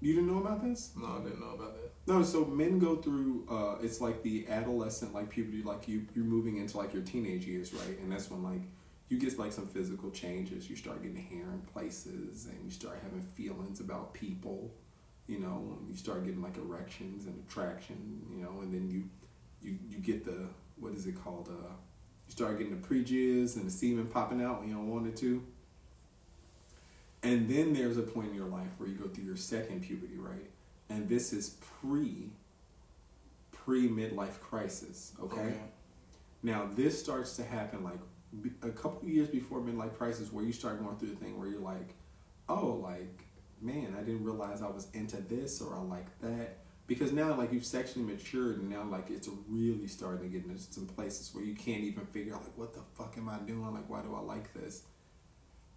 You didn't know about this? No, I didn't know about that. No. So men go through. Uh, it's like the adolescent like puberty. Like you, you're moving into like your teenage years, right? And that's when like you get like some physical changes. You start getting hair in places, and you start having feelings about people. You know, you start getting like erections and attraction. You know, and then you you you get the what is it called? Uh, you start getting the pre-jizz and the semen popping out when you don't want it to. And then there's a point in your life where you go through your second puberty, right? And this is pre pre midlife crisis. Okay. Now this starts to happen like a couple years before midlife crisis, where you start going through the thing where you're like, oh, like man, I didn't realize I was into this or I like that. Because now, like you've sexually matured, and now like it's really starting to get into some places where you can't even figure out like what the fuck am I doing? Like why do I like this?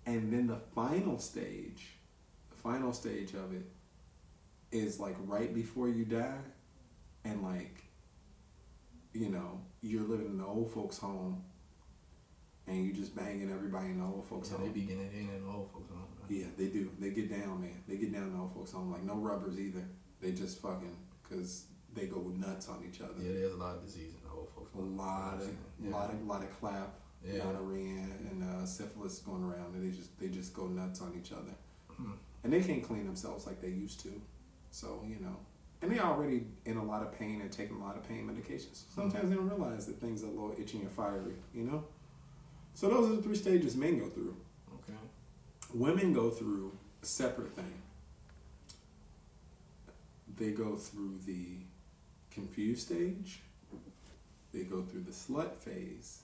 And then the final stage, the final stage of it is like right before you die, and like, you know, you're living in the old folks' home, and you just banging everybody in the old folks' So home. they be getting in and old folks home. man. Yeah, they do. They get down, man. They get down in the old folks' home. Like no rubbers either. They just fucking because they go nuts on each other. Yeah, there's a lot of disease in the old folks. A lot of, Yeah. lot of, lot of clap, Yeah. gonorrhea, and uh, syphilis going around, and they just, they just go nuts on each other, Hmm. and they can't clean themselves like they used to. So you know, and they already in a lot of pain and taking a lot of pain medications. So sometimes they don't realize that things are a little itchy and fiery. You know. So those are the three stages men go through. Okay. Women go through a separate thing. They go through the confused stage, they go through the slut phase,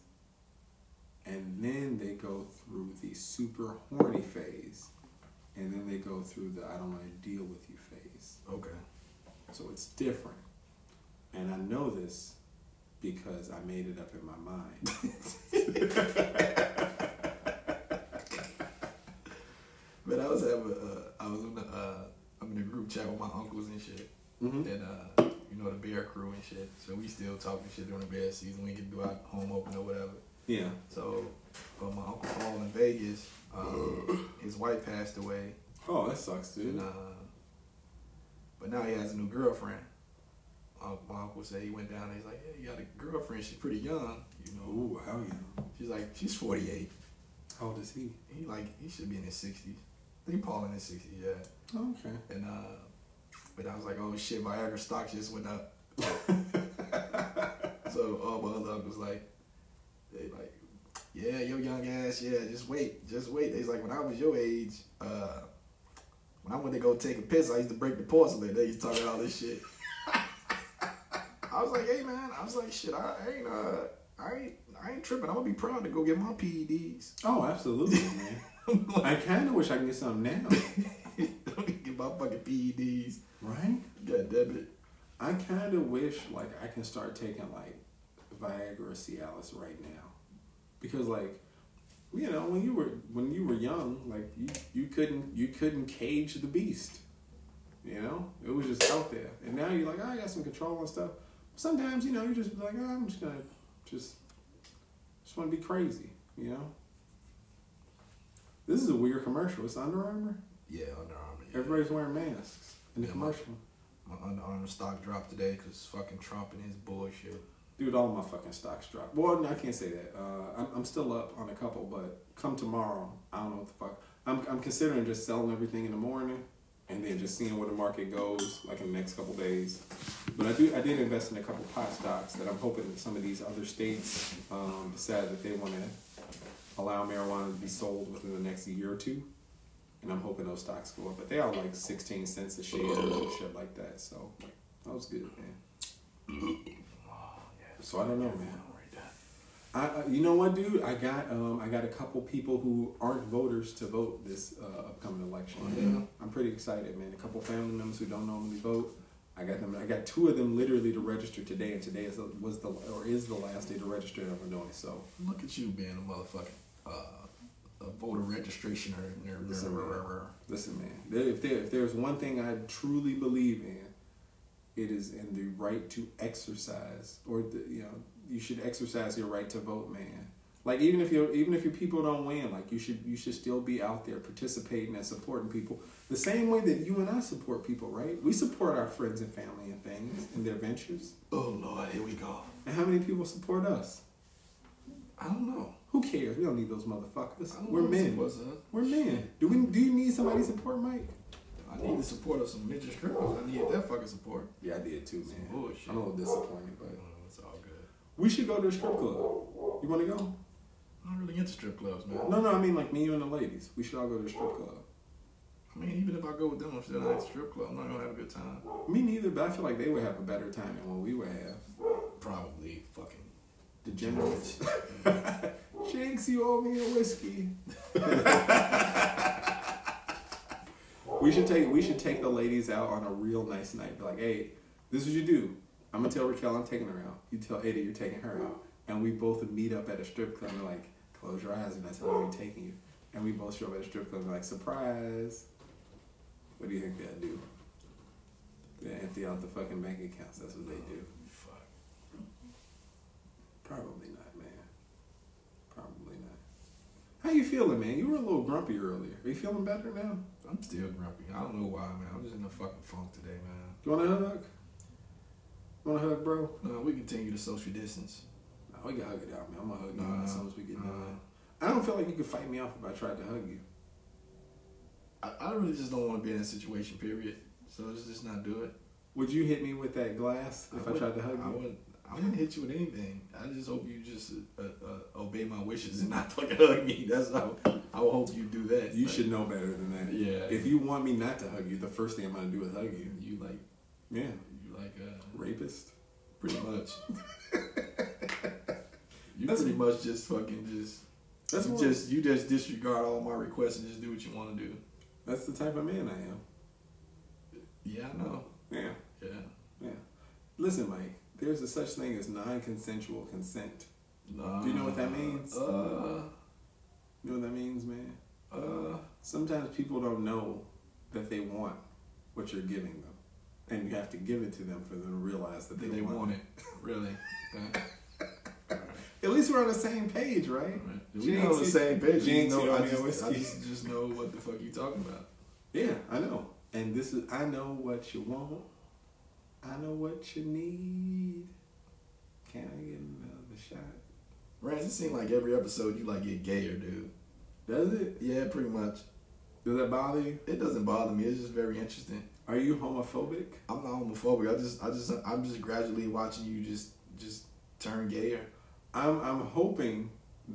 and then they go through the super horny phase, and then they go through the I don't want to deal with you phase. Okay. So it's different. And I know this because I made it up in my mind. But I was having, uh, I was on the, uh, I'm in a group chat with my uncles and shit, mm-hmm. and uh, you know the bear crew and shit. So we still talking shit during the bear season. We can do our home open or whatever. Yeah. So, uh, my uncle Paul in Vegas, uh, his wife passed away, Oh, that sucks, dude. and uh, but now he has a new girlfriend. Uh, my uncle said he went down. there, He's like, yeah, you got a girlfriend. She's pretty young, you know. Ooh, hell yeah. She's like, she's 48. How old is he? He like, he should be in his 60s. I think Paul in his 60s, yeah. Okay. And uh, but I was like, oh shit, Viagra stock just went up. so all my other uncles like, they like, yeah, your young ass, yeah, just wait, just wait. They's like, when I was your age, uh, when I went to go take a piss, I used to break the porcelain. They used to talk all this shit. I was like, hey man, I was like, shit, I ain't, uh, I ain't, I ain't tripping. I'm gonna be proud to go get my PEDs. Oh, absolutely, man. I kind of wish I could get some now. get my fucking PEDs. Right? God damn it. I kind of wish like I can start taking like Viagra or Cialis right now, because like, you know, when you were when you were young, like you you couldn't you couldn't cage the beast. You know, it was just out there, and now you're like, oh, I got some control and stuff. Sometimes you know you're just like, oh, I'm just gonna just just want to be crazy. You know. This is a weird commercial. It's Under Armour. Yeah, Under Armour. Yeah. Everybody's wearing masks in the Yeah, commercial. My Under Armour stock dropped today because fucking Trump and his bullshit. Dude, all my fucking stocks dropped. Well, no, I can't say that. Uh, I'm, I'm still up on a couple, but come tomorrow, I don't know what the fuck. I'm, I'm considering just selling everything in the morning and then just seeing where the market goes, like in the next couple days. But I do, I did invest in a couple pot stocks that I'm hoping that some of these other states um, decide that they want to allow marijuana to be sold within the next year or two. And I'm hoping those stocks go up, but they are like 16 cents a share and shit like that. So that was good, man. So I don't know, man. I, I- you know what, dude? I got um, I got a couple people who aren't voters to vote this uh, upcoming election. Oh, yeah? I'm pretty excited, man. A couple family members who don't normally vote. I got them. I got two of them literally to register today, and today is the, was the or is the last day to register in Illinois. So Look at you being a motherfucking uh, a voter registration or listen, man. Listen, man. If there if there's one thing I truly believe in, it is in the right to exercise, or the, you know, you should exercise your right to vote, man. Like even if you even if your people don't win, like you should you should still be out there participating and supporting people the same way that you and I support people, right? We support our friends and family and things and their ventures. Oh Lord, here we go. And how many people support us? I don't know. Who cares? We don't need those motherfuckers. We're men. what's up. We're men. Do we? Do you need somebody to support, Mike? I need the support of some midget strippers. I need that fucking support. Yeah, I did too, man. Some bullshit. I'm a little disappointed, but Oh, it's all good. we should go to a strip club. You want to go? I'm not really into strip clubs, man. No, no. I mean, like me, you, and the ladies. We should all go to a strip club. I mean, even if I go with them, I'm still not at the strip club. I'm not gonna have a good time. Me neither, but I feel like they would have a better time than what we would have. Probably fucking Degenerates. Jinx, you owe me a whiskey. we should take we should take the ladies out on a real nice night. Be like, hey, this is what you do. I'm gonna tell Raquel I'm taking her out. You tell Ada you're taking her out, and we both meet up at a strip club. and like, close your eyes, and I tell her I'm taking you. And we both show up at a strip club and like, surprise. What do you think they'll do? They empty out the fucking bank accounts. That's what they do. Probably not, man. Probably not. How you feeling, man? You were a little grumpy earlier. Are you feeling better now? I'm still grumpy. I don't know why, man. I'm just in a fucking funk today, man. You want a hug? Want a hug, bro? No, we continue to social distance. No, we can hug it out, man. I'm gonna hug you Nah, as soon as we get nah. done. I don't feel like you could fight me off if I tried to hug you. I, I really just don't want to be in that situation, period. So let's just not do it. Would you hit me with that glass if I, wouldn't- tried to hug I you? I wouldn't hit you with anything. I just hope you just uh, uh, obey my wishes and not fucking hug me. That's how I would hope you do that. You But, should know better than that. Yeah. If you want me not to hug you, the first thing I'm gonna do is hug you. You like Yeah. you like uh, Rapist. pretty much. you That's- pretty much just fucking just That's you just you just disregard all my requests and just do what you want to do. That's the type of man I am. Yeah, I know. Yeah. Yeah. Yeah. Listen, Mike. There's a such thing as non-consensual consent. Nah, Do you know what that means? Uh, You know what that means, man? uh, Sometimes people don't know that they want what you're giving them, and you have to give it to them for them to realize that they, they, want, want it. it. Really? At least we're on the same page, right? Right. We not on the same page. You know, I, just, I just, just know what the fuck you talking about. Yeah, I know. And this is I know what you want. I know what you need. Can I get another shot? Rhance, it seems like every episode you like get gayer, dude. Does it? Yeah, pretty much. Does that bother you? It doesn't bother me. It's just very interesting. Are you homophobic? I'm not homophobic. I just, I just, I'm just gradually watching you just, just turn gayer. I'm I'm hoping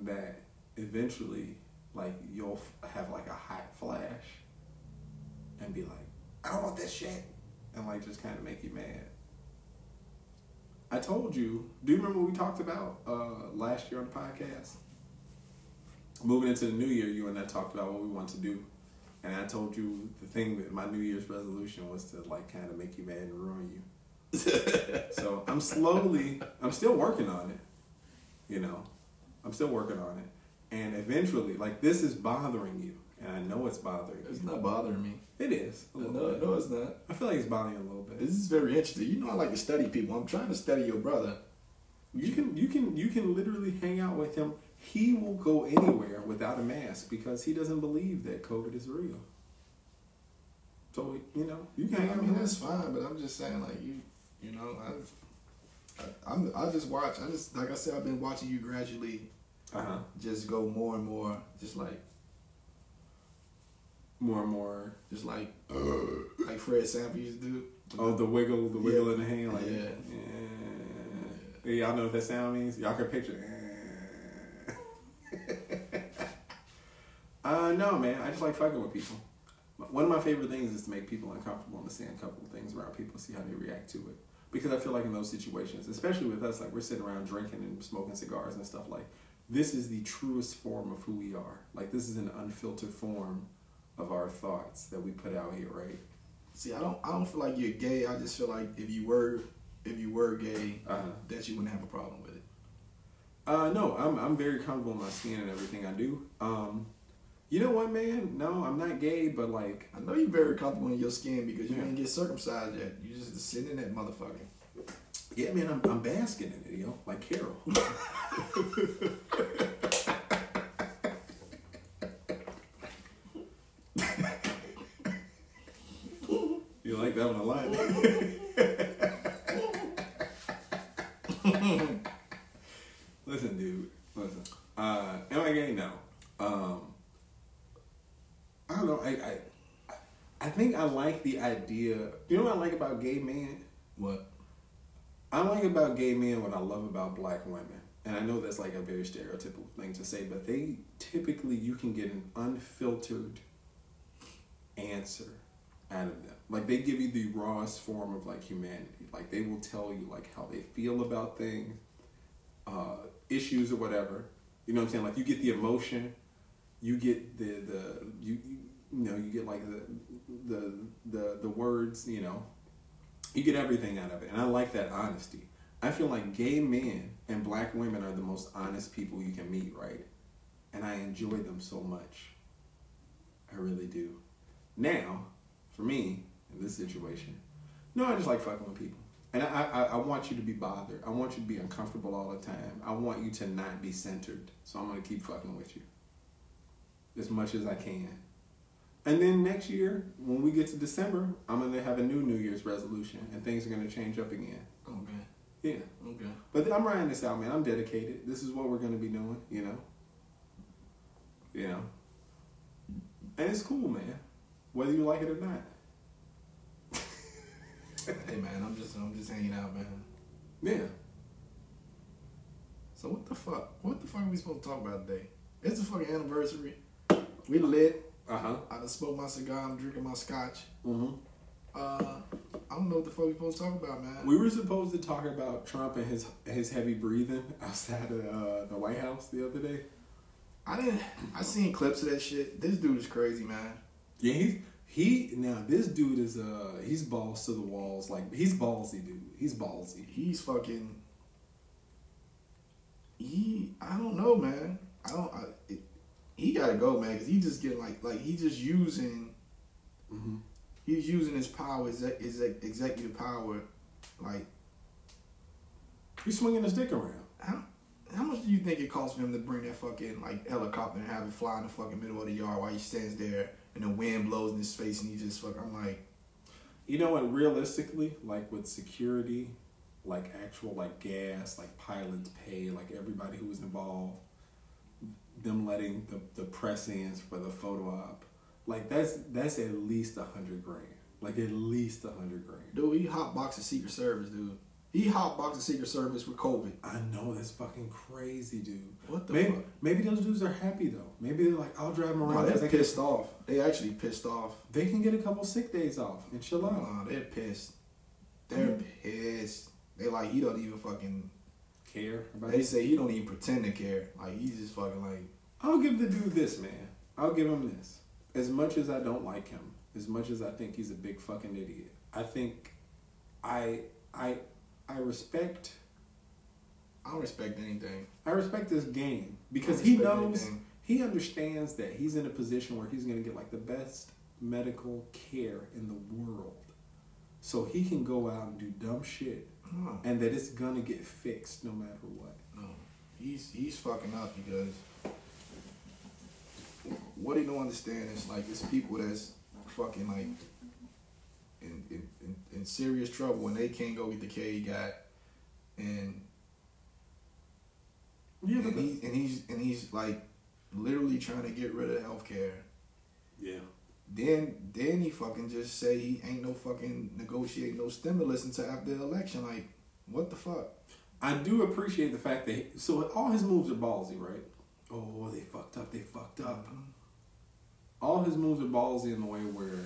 that eventually, like you'll have like a hot flash, and be like, I don't want this shit, and like just kind of make you mad. I told you. Do you remember what we talked about uh, last year on the podcast? Moving into the new year, you and I talked about what we want to do, and I told you the thing that my New Year's resolution was to like kind of make you mad and ruin you. so I'm slowly, I'm still working on it. You know, I'm still working on it, and eventually, like this is bothering you, and I know it's bothering It's not bothering me. It is. No, bit. no, it's not. I feel like it's bothering you a little bit. This is very interesting. You know, I like to study people. I'm trying to study your brother. You can you can you can literally hang out with him. he will go anywhere without a mask because he doesn't believe that COVID is real. So you know, you Yeah, can. I mean that's fine, but I'm just saying like you, you know, I, I I'm I just watch. I just like I said, I've been watching you gradually Uh huh. just go more and more, just like More and more. just like like Fred Sanford used to do. Oh, the wiggle, the wiggle Yeah. in the hand, like Yeah. yeah. Y'all know what that sound means? Y'all can picture. uh, no, man. I just like fucking with people. One of my favorite things is to make people uncomfortable and to say a couple of things around people see how they react to it. Because I feel like in those situations, especially with us, like we're sitting around drinking and smoking cigars and stuff like this is the truest form of who we are. Like this is an unfiltered form of our thoughts that we put out here, right? See, I don't I don't feel like you're gay. I just feel like if you were if you were gay, Uh-huh. that you wouldn't have a problem with it. Uh, no, I'm I'm very comfortable in my skin and everything I do. Um, you know what, man? No, I'm not gay, but like, I know you're very comfortable in your skin because you Yeah. didn't get circumcised yet. You just sitting in that motherfucker. yeah, man, I'm I'm basking in it, yo, like Carol. you like that one a lot? listen, dude. Listen. Uh, am I gay? No. Um, I don't know. I, I I think I like the idea. You know what I like about gay men? What? About gay men what I love about black women. And I know that's like a very stereotypical thing to say, but they typically you can get an unfiltered answer out of them. Like they give you the rawest form of like humanity. Like they will tell you like how they feel about things, uh, issues or whatever. You know what I'm saying? Like you get the emotion, you get the the you you, you know you get like the the the the words. You know, you get everything out of it, and I like that honesty. I feel like gay men and black women are the most honest people you can meet, right? And I enjoy them so much. I really do. Now, for me, in this situation, no, I just like fucking with people. And I, I, I want you to be bothered. I want you to be uncomfortable all the time. I want you to not be centered. So I'm going to keep fucking with you as much as I can. And then next year, when we get to December, I'm going to have a new New Year's resolution and things are going to change up again. Okay. Yeah. Okay. But I'm writing this out, man. I'm dedicated. This is what we're going to be doing, you know? You know? And it's cool, man. Whether you like it or not. Hey man, I'm just I'm just hanging out, man. Yeah. So what the fuck? What the fuck are we supposed to talk about today? It's the fucking anniversary. We lit. Uh huh. I just smoked my cigar. I'm drinking my scotch. Mm-hmm. Uh, I don't know what the fuck we're supposed to talk about, man. We were supposed to talk about Trump and his his heavy breathing outside of uh, the White House the other day. I didn't. I seen clips of that shit. This dude is crazy, man. Yeah, he's he now this dude is uh he's balls to the walls like he's ballsy dude. He's ballsy. He's fucking. He. I don't know, man. I don't. I, it, he gotta go, man, because he just getting like like he just using. Mm-hmm. He's using his power, his, his executive power, like He's swinging his dick around. how how much do you think it costs for him to bring that fucking like helicopter and have it fly in the fucking middle of the yard while he stands there and the wind blows in his face and he just fuck I'm like You know what? Realistically, like with security, like actual like gas, like pilots pay, like everybody who was involved, them letting the the press ins for the photo op, like that's that's at least a hundred grand. Like at least a hundred grand. dude he hotboxed the Secret Service dude he hotboxed the Secret Service with COVID I know that's fucking crazy, dude. what the Maybe, fuck maybe those dudes are happy though. Maybe they're like, I'll drive them no, around. they're 'cause they, can, pissed off they actually pissed off they can get a couple sick days off and chill out. no, they're pissed they're hmm. pissed they like he don't even fucking Care about they it. say he don't even pretend to care like he's just fucking like I'll give the dude this, man. I'll give him this. As much as I don't like him, as much as I think he's a big fucking idiot, I think I I I respect I don't respect anything I respect this game because he knows anything. he understands that he's in a position where he's going to get like the best medical care in the world. So he can go out and do dumb shit no and that it's going to get fixed no matter what. no he's he's fucking up because what he don't understand is like it's people that's fucking like in in, in, in serious trouble and they can't go get the care he got and Yeah, and, he, and he's and he's like literally trying to get rid of healthcare. yeah. Then then he fucking just say he ain't no fucking negotiate no stimulus until after the election. Like what the fuck? I do appreciate the fact that he, so all his moves are ballsy, right? Oh, they fucked up. They fucked up. All his moves are ballsy in the way where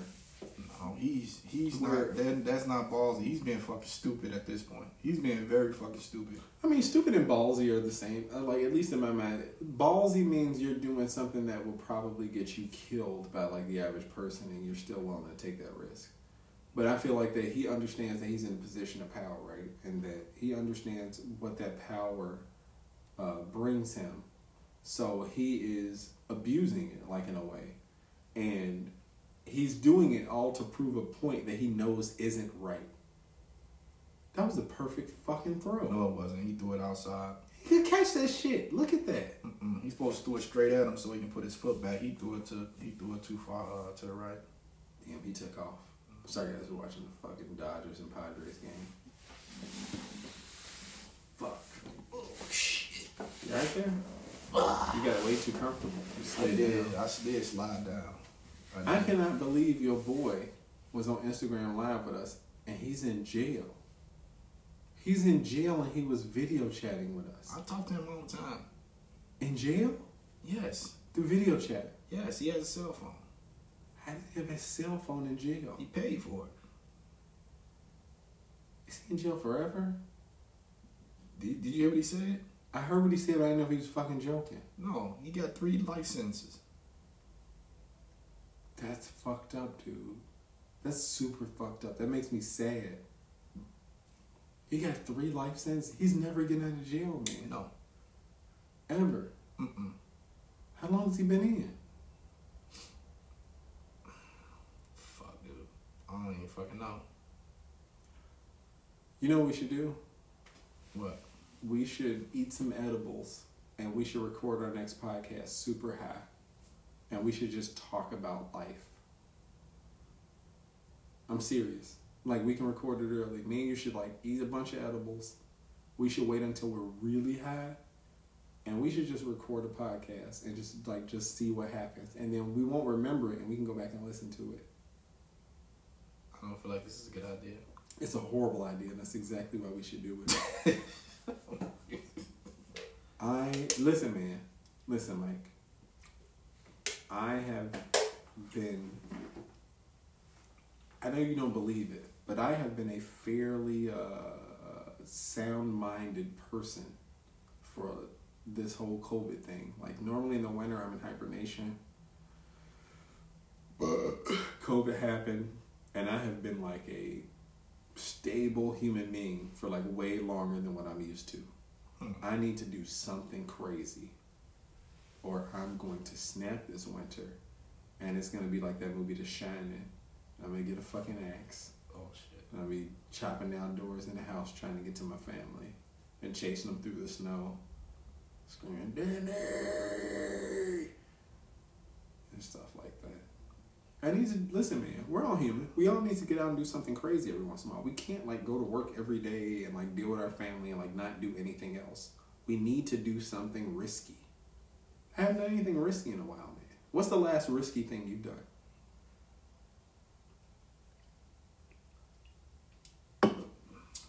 No, he's he's Where- not that, that's not ballsy. He's being fucking stupid at this point. He's being very fucking stupid. I mean, stupid and ballsy are the same. Uh, Like at least in my mind, ballsy means you're doing something that will probably get you killed by like the average person, and you're still willing to take that risk. But I feel like that he understands that he's in a position of power, right, and that he understands what that power uh, brings him. So he is abusing it, like in a way, and he's doing it all to prove a point that he knows isn't right. That was the perfect fucking throw. No, it wasn't. He threw it outside. He could catch that shit. Look at that. Mm-mm. He's supposed to throw it straight at him so he can put his foot back. He threw it to he threw it too far uh, to the right. Damn, he took off. Sorry guys, we're watching the fucking Dodgers and Padres game. Fuck. Oh shit! You right there? You got way too comfortable. You I slid did. down. I did slide down. I cannot believe your boy was on Instagram Live with us and he's in jail. He's in jail and he was video chatting with us. I talked to him all the time. In jail? Yes, Through video chat. yes. He has a cell phone. How did he have a cell phone in jail? He paid for it. Is he in jail forever? Did, did you hear what he said? I heard what he said, but I didn't know if he was fucking joking. No, he got three life sentences. That's fucked up, dude. That's super fucked up. That makes me sad. He got three life sentences. He's never getting out of jail, man. No. Ever. Mm-mm. How long has he been in? Fuck, dude. I don't even fucking know. You know what we should do? What? We should eat some edibles and we should record our next podcast super high. And we should just talk about life. I'm serious. Like we can record it early. Me and you should like eat a bunch of edibles. We should wait until we're really high. And we should just record a podcast and just like just see what happens. And then we won't remember it and we can go back and listen to it. I don't feel like this is a good idea. It's a horrible idea, and that's exactly why we should do it. I listen, man. Listen, Mike. I have been. I know you don't believe it, but I have been a fairly uh, sound-minded person for this whole COVID thing. Like normally in the winter, I'm in hibernation. But COVID happened, and I have been like a stable human being for like way longer than what I'm used to. Hmm. I need to do something crazy, or I'm going to snap this winter, and it's gonna be like that movie The Shining. I'm gonna get a fucking axe. Oh shit. and I'll be chopping down doors in the house trying to get to my family, and chasing them through the snow, screaming Danny, and stuff like that. I need to listen, man. We're all human. We all need to get out and do something crazy every once in a while. We can't like go to work every day and like deal with our family and like not do anything else. We need to do something risky. I haven't done anything risky in a while, man. What's the last risky thing you've done?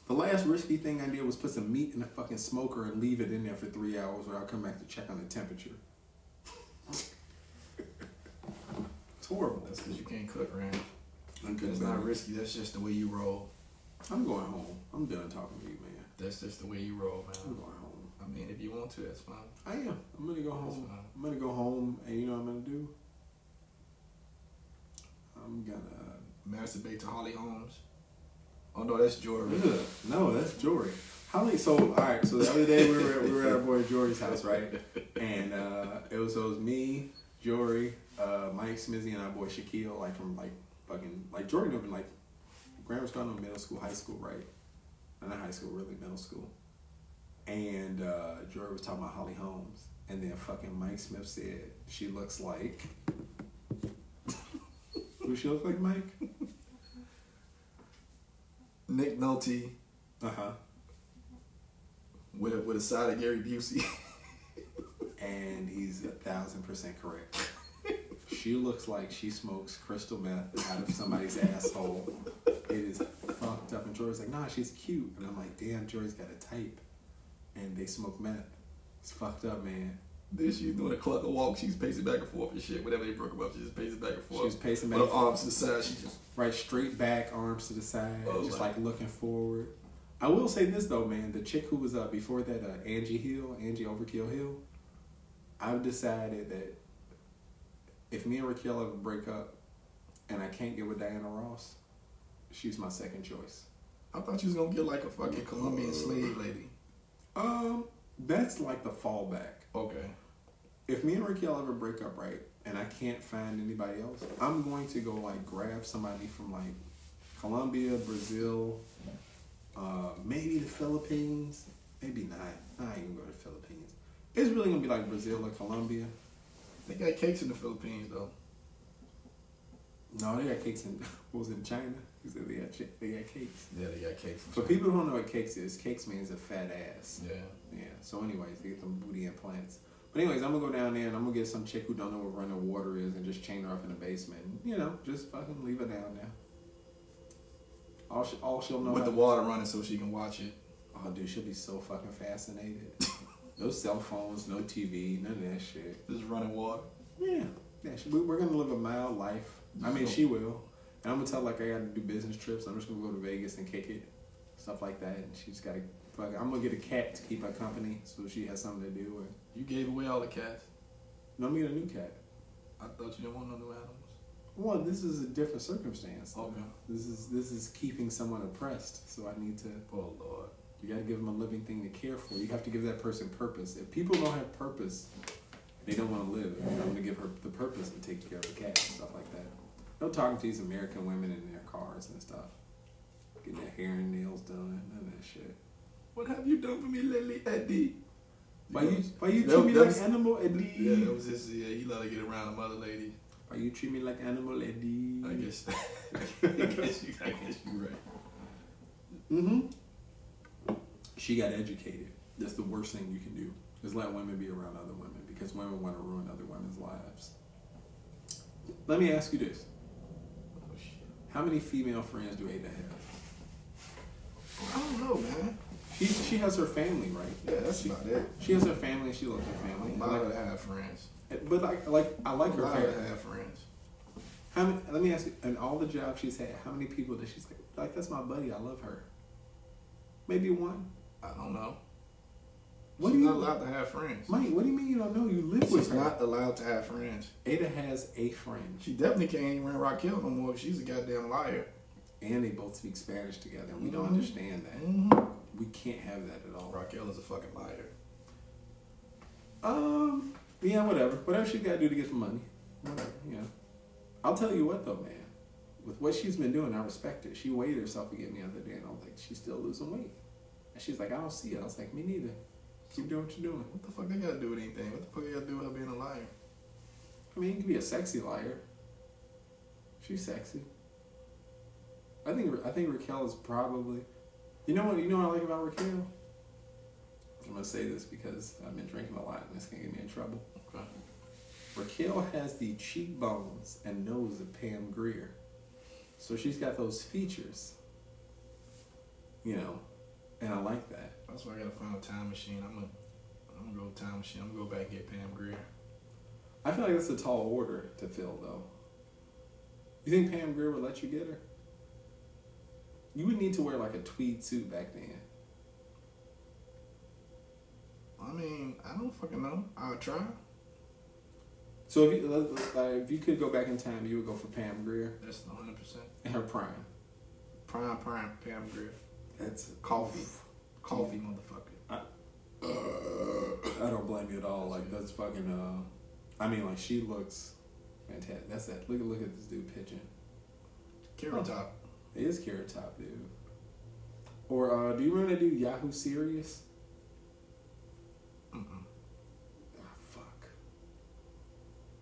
The last risky thing I did was put some meat in a fucking smoker and leave it in there for three hours where I'll come back to check on the temperature. it's horrible. That's because you can't cook, Rand. I'm, It's not risky. That's just the way you roll. I'm going home. I'm done talking to you, man. That's just the way you roll, man. I'm man. going home. I mean, if you want to, that's fine. I am. I'm gonna go home. I'm gonna go home, and you know what I'm gonna do? I'm gonna. Masturbate to Holly Holmes. Oh no, that's Jory. Ugh, no, that's Jory. How many? So all right. So the other day we were we were at our boy Jory's house, right? And uh, it was so it was me, Jory, uh, Mike Smizzy, and our boy Shaquille, like from like fucking like Jory knew him like grammar school, middle school, high school, right? Not high school, really middle school. And uh, Joy was talking about Holly Holmes, and then fucking Mike Smith said she looks like. Who she look like, Mike? Nick Nolte Uh huh. with a, with a side of Gary Busey. And he's a thousand percent correct. She looks like she smokes crystal meth out of somebody's asshole. It is fucked up. And Joy's like, nah, she's cute. And I'm like, damn, Joy's got a type. And they smoke meth. It's fucked up, man. then she's doing a clucker walk. She's pacing back and forth and shit. Whenever they broke up, she just pacing back and forth. She's pacing With back. her arms to the side. She just Right, straight back, arms to the side, Oh, just like- like looking forward. I will say this though, man. The chick who was uh, before that, uh, Angie Hill, Angie Overkill Hill. I've decided that if me and Raquel ever break up, and I can't get with Diana Ross, she's my second choice. I thought you was gonna get like a fucking Colombian slave lady. Um, that's like the fallback. Okay. If me and Raquel ever break up, right, and I can't find anybody else, I'm going to go like grab somebody from like Colombia, Brazil, uh, maybe the Philippines. Maybe not. I ain't gonna go to the Philippines. It's really gonna be like Brazil or Colombia. They got cakes in the Philippines though. No, they got cakes in. What was it in China? Said they got they got cakes. Yeah, they got cakes. For people who don't know what cakes is, cakes means a fat ass. Yeah. Yeah. So, anyways, they get them booty implants. But anyways, I'm gonna go down there and I'm gonna get some chick who don't know what running water is and just chain her up in the basement. You know, just fucking leave her down there. All she, all she'll know. With the water running so she can watch it. oh, dude, she'll be so fucking fascinated. no cell phones, no TV, none of that shit. Just running water. Yeah. Yeah. She, we, we're gonna live a mild life. I mean, she will. And I'm gonna tell like I gotta do business trips. I'm just gonna go to Vegas and kick it, stuff like that. And she's gotta. Fuck, I'm gonna get a cat to keep her company so she has something to do. And You gave away all the cats. no, I'm gonna get a new cat. I thought you didn't want no new animals. Well, this is a different circumstance. Okay. This is this is keeping someone oppressed. So I need to. Oh Lord. You got to give them a living thing to care for. You have to give that person purpose. If people don't have purpose, they don't want to live. I'm to give her the purpose to take care of the cat and stuff like that. No talking to these American women in their cars and stuff, getting their hair and nails done, none of that shit. What have you done for me lately, Eddie? Why you why you That- treat me that like was- animal, Eddie? Yeah, that was his. Yeah, he let her get around the mother lady. Why you treat me like animal, Eddie? I guess. I guess you. I guess you right. Mm-hmm. She got educated. That's the worst thing you can do. Is let women be around other women because women want to ruin other women's lives. Let me ask you this: shit. How many female friends do Ada have? I don't know, man. She she has her family, right? Yeah, that's she, about it. she has her family. And She loves her family. I'm allowed to have friends. But like like I like her allowed to family. have friends. How many, let me ask you, in all the jobs she's had, how many people does she's like, like that's my buddy, I love her? Maybe one. I don't know. What She's do you not allowed to have friends. Mike, what do you mean you don't know? You live with She's her. not allowed to have friends. Ada has a friend. She definitely can't even run Raquel no more. She's a goddamn liar. and they both speak Spanish together. and We don't Mhm. understand that. Mm-hmm. We can't have that at all. Raquel is a fucking liar. Um, yeah, whatever. Whatever she got to do to get the money. Whatever, you know. I'll tell you what though, man. With what she's been doing, I respect it. She weighed herself again the other day, and I was like, she's still losing weight. And she's like, I don't see it. I was like, me neither. Keep doing what you're doing. What the fuck they gotta do with anything? What the fuck they gotta do with her being a liar? I mean, you can be a sexy liar. She's sexy. I think I think Raquel is probably. You know what? You know what I like about Raquel. I'm gonna say this because I've been drinking a lot and this can get me in trouble. Okay. Raquel has the cheekbones and nose of Pam Grier, so she's got those features. You know, and I like that. That's why I gotta find a time machine. I'm gonna, I'm gonna go time machine. I'm gonna go back and get Pam Grier. I feel like that's a tall order to fill, though. You think Pam Grier would let you get her? You would need to wear like a tweed suit back then. I mean, I don't fucking know. I'll try. So if you like, if you could go back in time, you would go for Pam Grier That's 100 percent in her prime. prime prime Pam Grier. That's coffee. Coffee, motherfucker. I, uh, I don't blame you at all. Like that's fucking. Uh, I mean, like she looks fantastic. That's that. Look at look at this dude pitching. Carrot top. It is carrot top, dude. Or uh, do you remember that dude Yahoo Serious? Mm-mm. Ah, fuck.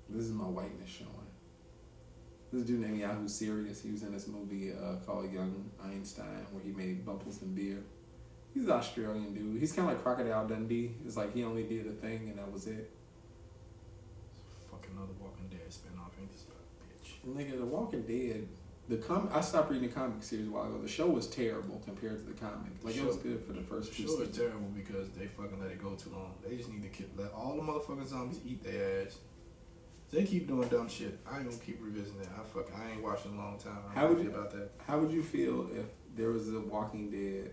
This is my whiteness showing. This dude named Yahoo Serious. He was in this movie uh, called Young Einstein, where he made bubbles and beer. He's an Australian dude. He's kind of like Crocodile Dundee. It's like he only did a thing and that was it. Fucking another Walking Dead spinoff. Ain't this bitch? Nigga, The Walking Dead. The com- I stopped reading the comic series a while ago. The show was terrible compared to the comic. Like it was good for the first The two show seasons. terrible because they fucking let it go too long. They just need to keep, let all the motherfucking zombies eat their ass. They keep doing dumb shit. I ain't gonna keep revisiting that. I fuck. I ain't watching in a long time. I'm How would you- about that? How would you feel if there was a Walking Dead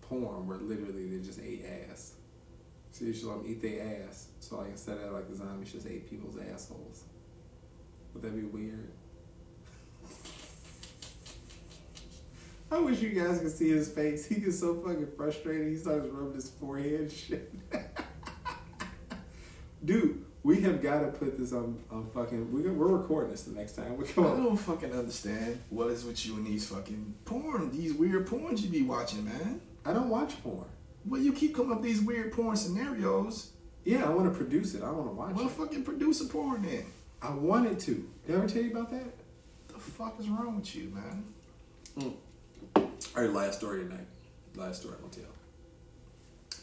porn where literally they just ate ass? So you should let them eat their ass. So like instead of like the zombies just ate people's assholes. Would that be weird? I wish you guys could see his face. He gets so fucking frustrated. He starts rubbing his forehead shit. Dude, we have got to put this on, on fucking. We, we're recording this the next time. We I come on. don't fucking understand what is with you and these fucking porn, these weird porns you be watching, man. I don't watch porn. Well, you keep coming up with these weird porn scenarios. Yeah, I want to produce it. I want to watch Well, it. fucking produce a porn then. I wanted to. Did I ever tell you about that? The fuck is wrong with you, man? Mm. All right, last story tonight. Last story I'm gonna tell.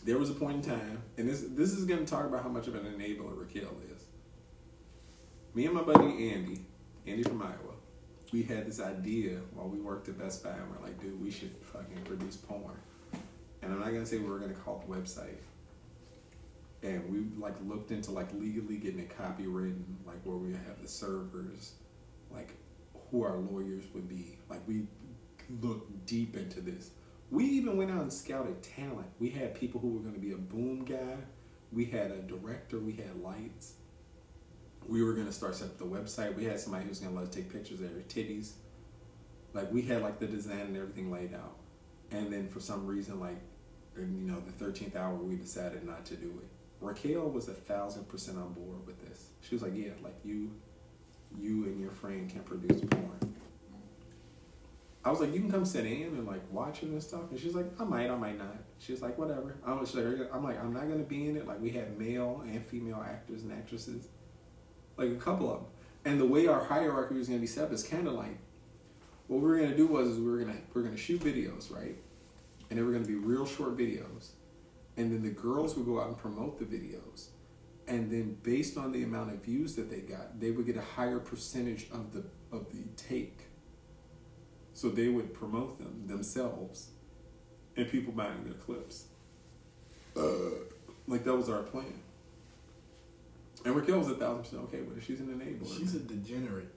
There was a point in time, and this this is gonna talk about how much of an enabler Raquel is. Me and my buddy Andy, Andy from Iowa, we had this idea while we worked at Best Buy, and we're like, dude, we should fucking produce porn. And I'm not gonna say we were gonna call the website. And we like looked into like legally getting it copywritten, like where we have the servers, like who our lawyers would be. Like we looked deep into this. We even went out and scouted talent. We had people who were going to be a boom guy. We had a director. We had lights. We were going to start setting up the website. We had somebody who was going to let us take pictures of their titties. Like we had like the design and everything laid out. And then for some reason, like you know, the thirteenth hour, we decided not to do it. Raquel was a thousand percent on board with this. She was like, "Yeah, like you, you and your friend can produce porn." I was like, "You can come sit in and like watch it and stuff." And she's like, "I might, I might not." She's like, "Whatever." I'm she's like, I'm like, "I'm not gonna be in it." Like we had male and female actors and actresses, like a couple of them. And the way our hierarchy was gonna be set up is kind of like, what we were gonna do was is we were gonna we are gonna shoot videos, right? And they were gonna be real short videos, and then the girls would go out and promote the videos, and then based on the amount of views that they got, they would get a higher percentage of the of the take. So they would promote them themselves, and people buying their clips. Uh, like that was our plan. And Raquel was a thousand percent okay with it. She's an enabler. She's a degenerate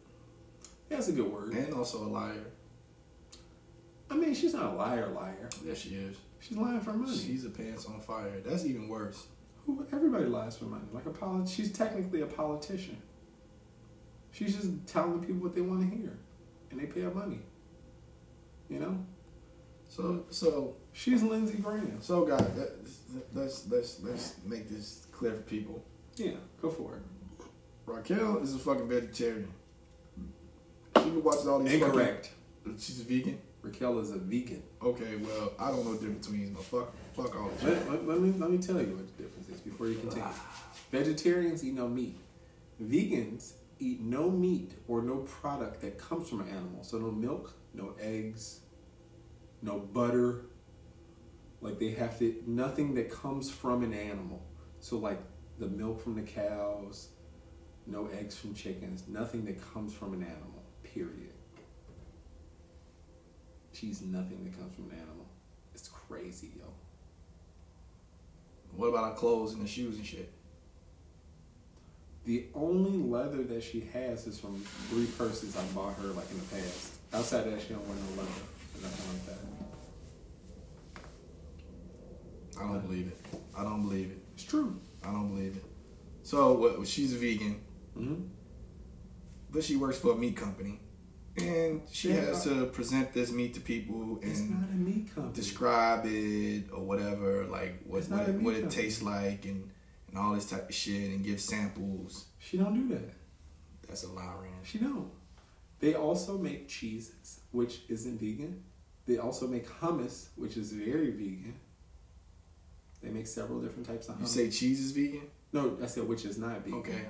yeah, that's a good word. and also a liar. I mean, she's not a liar, liar. Yes, she is. She's lying for money. She's a pants on fire. That's even worse. Who everybody lies for money. Like a polit- she's technically a politician. She's just telling people what they want to hear, and they pay her money. You know, So, so, she's Lindsey Graham. so, guys, let- let's let's let's make this clear for people. Yeah, go for it. Raquel is a fucking vegetarian. She be watching all these. Incorrect. Fucking, she's a vegan. Raquel is a vegan. Okay, well, I don't know the difference between these, but fuck, fuck all this. Let, let, let me let me tell you what the difference is before you continue. Vegetarians eat no meat. Vegans eat no meat or no product that comes from an animal. So no milk, no eggs, no butter. Like they have to nothing that comes from an animal. So like the milk from the cows, no eggs from chickens, nothing that comes from an animal. Period. Cheese, nothing that comes from an animal. It's crazy, yo. What about our clothes and the shoes and shit? The only leather that she has is from three purses I bought her like in the past. Outside that, she don't wear no leather nothing like that. I don't believe it. I don't believe it. It's true. I don't believe it. So, what? She's a vegan, Mm-hmm. but she works for a meat company, and she Yeah. has to present this meat to people It's and not a meat company. describe it or whatever, like what It's what, it, meat what it company. tastes like and and all this type of shit and give samples. she don't do that. That's a lie, Rand. She don't. They also make cheeses, which isn't vegan. They also make hummus, which is very vegan. They make several different types of hummus. You say cheese is vegan? no, I said which is not vegan. Okay.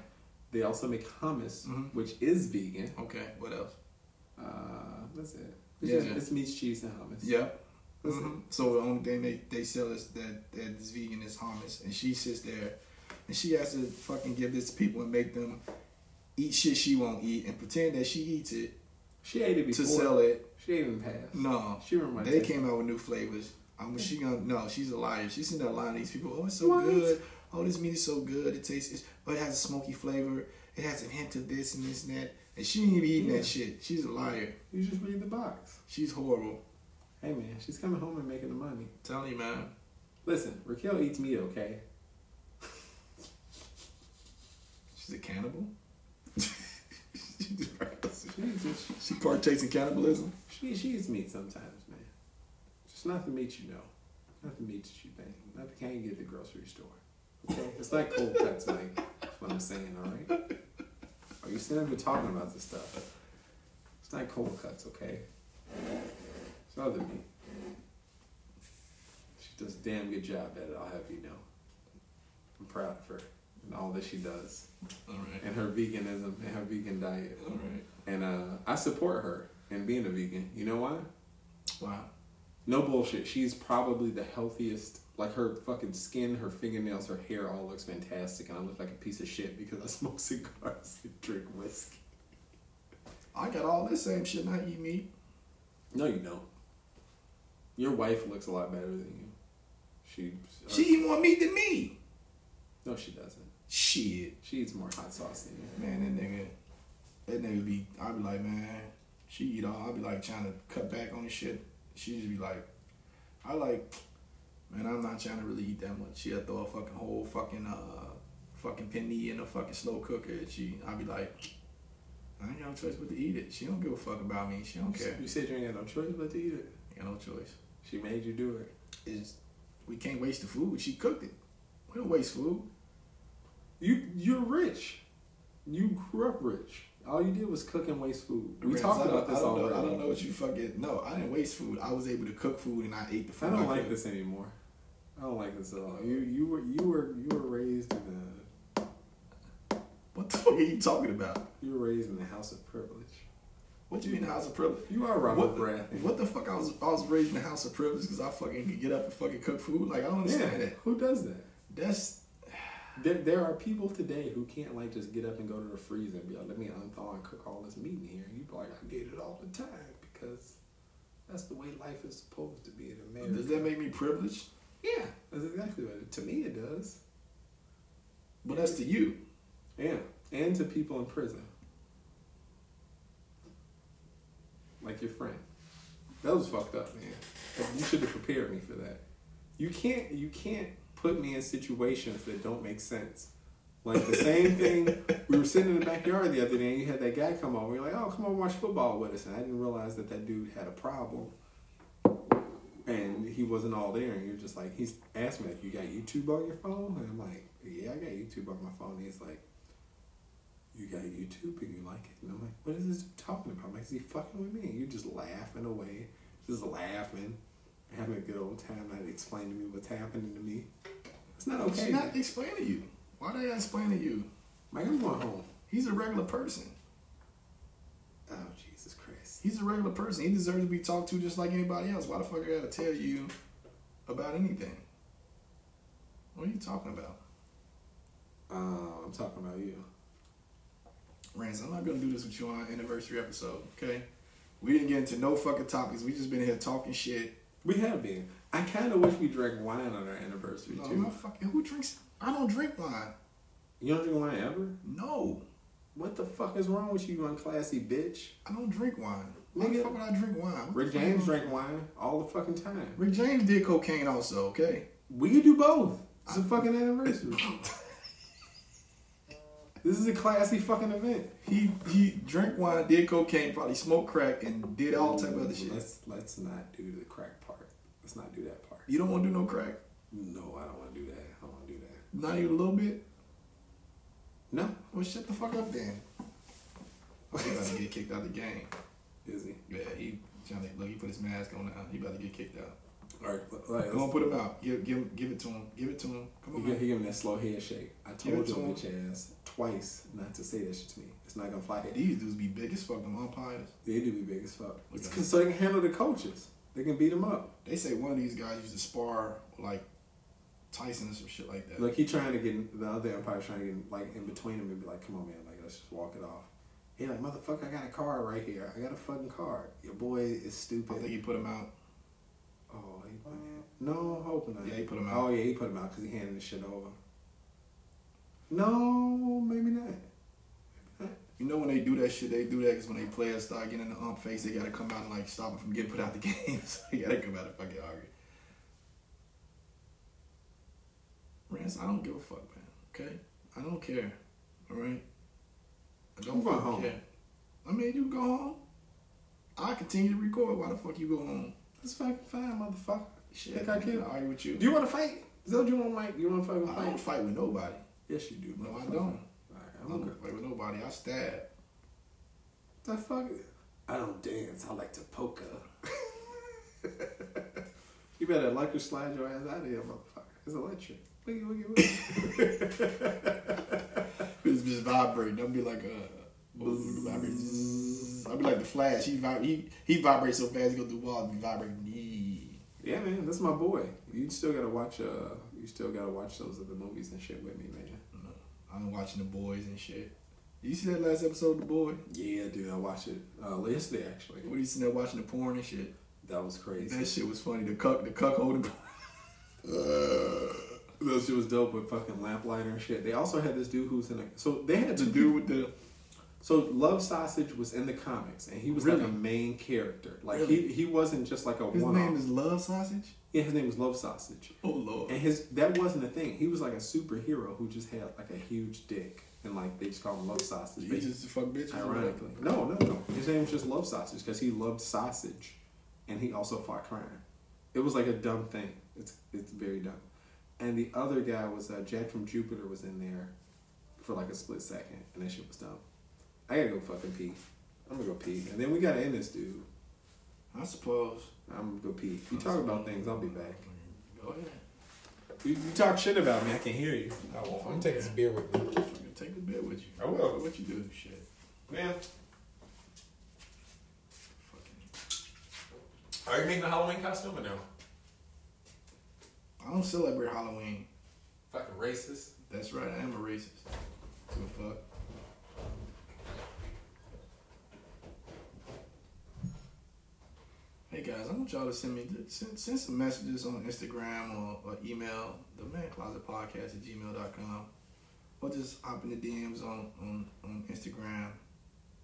They also make hummus, Mhm. which is vegan. Okay, what else? Uh, that's it. It's, Yeah. just, it's meat, cheese, and hummus. Yep. Mhm. So the only thing they, they sell is that that this vegan is hummus, and she sits there, and she has to fucking give this to people and make them eat shit she won't eat and pretend that she eats it She ate it before. to sell it. She in the past. No, She my they taste. came out with new flavors. I'm she gonna no, she's a liar. She's sitting there lying to these people. Oh, it's so What? good. Oh, this meat is so good. It tastes, it's, but it has a smoky flavor. It has a hint of this and this and that. And she ain't even eating Yeah. that shit. She's a liar. You just read the box. She's horrible. Hey man, she's coming home and making the money. Tell you, man. Listen, Raquel eats meat, okay? She's a cannibal. She she partakes in cannibalism. She, she eats meat sometimes, man. Just not the meat you know. Not the meat that you think. Not the kind you get at the grocery store. Okay? It's like cold cuts, Mike. That's what I'm saying, alright? Are you sitting here talking about this stuff? It's not cold cuts, okay? It's other meat. She does a damn good job at it, I'll have you know. I'm proud of her and all that she does. All right. And her veganism and her vegan diet. All right. And uh, I support her in being a vegan. You know why? Wow. No bullshit. She's probably the healthiest. Like her fucking skin, her fingernails, her hair all looks fantastic, and I look like a piece of shit because I smoke cigars and drink whiskey. I got all this same shit and I eat meat. No, you don't. Your wife looks a lot better than you. She. Uh, she eat more meat than me. No, she doesn't. Shit. She eats more hot sauce than you. Man, that nigga, that nigga be, I be like, man, she eat all, I be like trying to cut back on this shit. She just be like, I like, man, I'm not trying to really eat that much. She'll throw a fucking whole fucking, uh, fucking penny in a fucking slow cooker. And she, I be like, I ain't got no choice but to eat it. She don't give a fuck about me. She don't care. You said you ain't got no choice but to eat it. Ain't got no choice. She made you do it. Is we can't waste the food. She cooked it. We don't waste food. You you're rich. You grew up rich. All you did was cook and waste food. We Rhance, talked about this I don't already. Know, I don't know what you fucking. No, I didn't waste food. I was able to cook food and I ate the food. I don't like cooked. this anymore. I don't like this at all. You you were you were you were raised in a What the fuck are you talking about? you were raised in the house of privilege. What do you mean the house of privilege? You are Robert What, Baratheon. what the fuck? I was I was raised in the house of privilege because I fucking could get up and fucking cook food. Like I don't Yeah, understand that. who does that? That's There, there are people today who can't like just get up and go to the freezer and be like, let me unthaw and cook all this meat in here. And you be like, I get it all the time because that's the way life is supposed to be in America. does that make me privileged? Yeah, that's exactly what it. To me, it does. But that's to you. Yeah, and to people in prison, like your friend. That was fucked up, man. You should have prepared me for that. You can't. You can't put me in situations that don't make sense. Like the same thing. We were sitting in the backyard the other day, and you had that guy come over. You're like, "Oh, come on, watch football with us," and I didn't realize that that dude had a problem, and he wasn't all there. And you're just like, he's asked me, like, "You got YouTube on your phone?" And I'm like, "Yeah, I got YouTube on my phone." And he's like, "You got YouTube and you like it?" And I'm like, "What is this talking about?" I'm like, "Is he fucking with me?" And you're just laughing away, just laughing, having a good old time, not explaining to me what's happening to me. It's not okay. She's not explaining to you. Why they gotta explain to you? Mike, I'm going home. He's a regular person. Oh Jesus Christ! He's a regular person. He deserves to be talked to just like anybody else. Why the fuck I gotta tell you about anything? What are you talking about? Uh, I'm talking about you. Rhance, I'm not gonna do this with you on anniversary episode, okay? We didn't get into no fucking topics. We just been here talking shit. We have been. I kind of wish we drank wine on our anniversary No, too. I'm not fucking. Who drinks? I don't drink wine. You don't drink wine ever? No, What the fuck is wrong with you, you unclassy bitch? I don't drink wine. Why the fuck would I drink wine? What Rick James drank wine all the fucking time. Rick James did cocaine also, okay? We could do both. It's a fucking anniversary. this is a classy fucking event. He he drank wine, did cocaine, probably smoked crack, and did all type of other shit. Let's let's not do the crack. Let's not do that part. You don't want to do no crack? No, I don't want to do that. I don't want to do that. Not even a little bit? No. Well, shut the fuck up then. He about to get kicked out of the game. Is he? Yeah, he trying to look. He put his mask on now. He about to get kicked out. All right. Like, Come on, put him out. Give give give it to him. Give it to him. Come on. he give him that slow head shake. I told your him. bitch ass twice not to say that shit to me. It's not gonna fly. These dudes be big as fuck, them umpires. They do be big as fuck. It's Okay. 'cause- so they can handle the coaches. They can beat him up. They say one of these guys used to spar like Tyson or some shit like that. Like he trying to get the other Empire trying to get like in between them and be like, "Come on, man, like let's just walk it off." He like, "Motherfucker, I got a card right here. I got a fucking card. Your boy is stupid. I stupid." think he put him out. oh, he put him. No, I'm hoping not. Yeah, he put him oh, out. Oh yeah, he put him out because he handed the shit over. No, maybe not. You know when they do that shit, they do that because when they players start getting in the ump face, they gotta come out and like stop them from getting put out the game. so they gotta come out and fucking argue. Rhance, I don't give a fuck, man. Okay, I don't care. All right, I don't fucking home. care. I mean, you go home. I continue to record. Why the fuck you go home? That's fucking fine, motherfucker. Shit, Think I can? argue with you. Do you want to fight? Is that what you want, Mike? You want to fucking I fight? don't fight with nobody. Yes, you do. No, I don't. I don't good. fight with nobody. I stab. The fuck? I don't dance. I like to poker. you better like or slide your ass out of here, motherfucker. It's electric. Wiggy, wiggy, wiggy. It's just vibrating. I'll be like, uh, vibrate. I'll be like the Flash. He vib- he he vibrates so fast he go through walls. Be vibrating. Yeah, man, that's my boy. You still gotta watch. Uh, you still gotta watch those other movies and shit with me, man. No, I'm watching the boys and shit. You see that last episode of the boy? Yeah, dude, I watched it uh, yesterday actually. What are you sitting there watching the porn and shit? That was crazy. That shit was funny. The cuck, the cuck holding. Uh, That shit was dope with fucking lamplighter and shit. They also had this dude who's in a. So they had the dude with the So Love Sausage was in the comics, and he was Really? like a main character. Like Really? he he wasn't just like a his one His name is Love Sausage. Yeah, his name was Love Sausage, Oh lord. and his that wasn't a thing. He was like a superhero who just had like a huge dick, and like they just called him Love Sausage. He just fuck bitches. Ironically, no, no, no. His name was just Love Sausage because he loved sausage, and he also fought crime. It was like a dumb thing. It's it's very dumb. And the other guy was uh, Jack from Jupiter was in there for like a split second, and that shit was dumb. I gotta go fucking pee. I'm gonna go pee, and then we gotta end this dude. I suppose. I'm gonna go pee. You talk about things, I'll be back. Go ahead. You, you talk shit about me, I can hear you. I won't. I'm taking this beer with me. Fucking take the beer with you. I will. What you do? Shit. Man, Fucking. are you making a Halloween costume or no? I don't celebrate Halloween. Fucking racist. That's right. I am a racist. A fuck. Hey guys, I want y'all to send me send, send some messages on Instagram or, or email the man closet podcast at gmail.com or just hop in the DMs on, on, on Instagram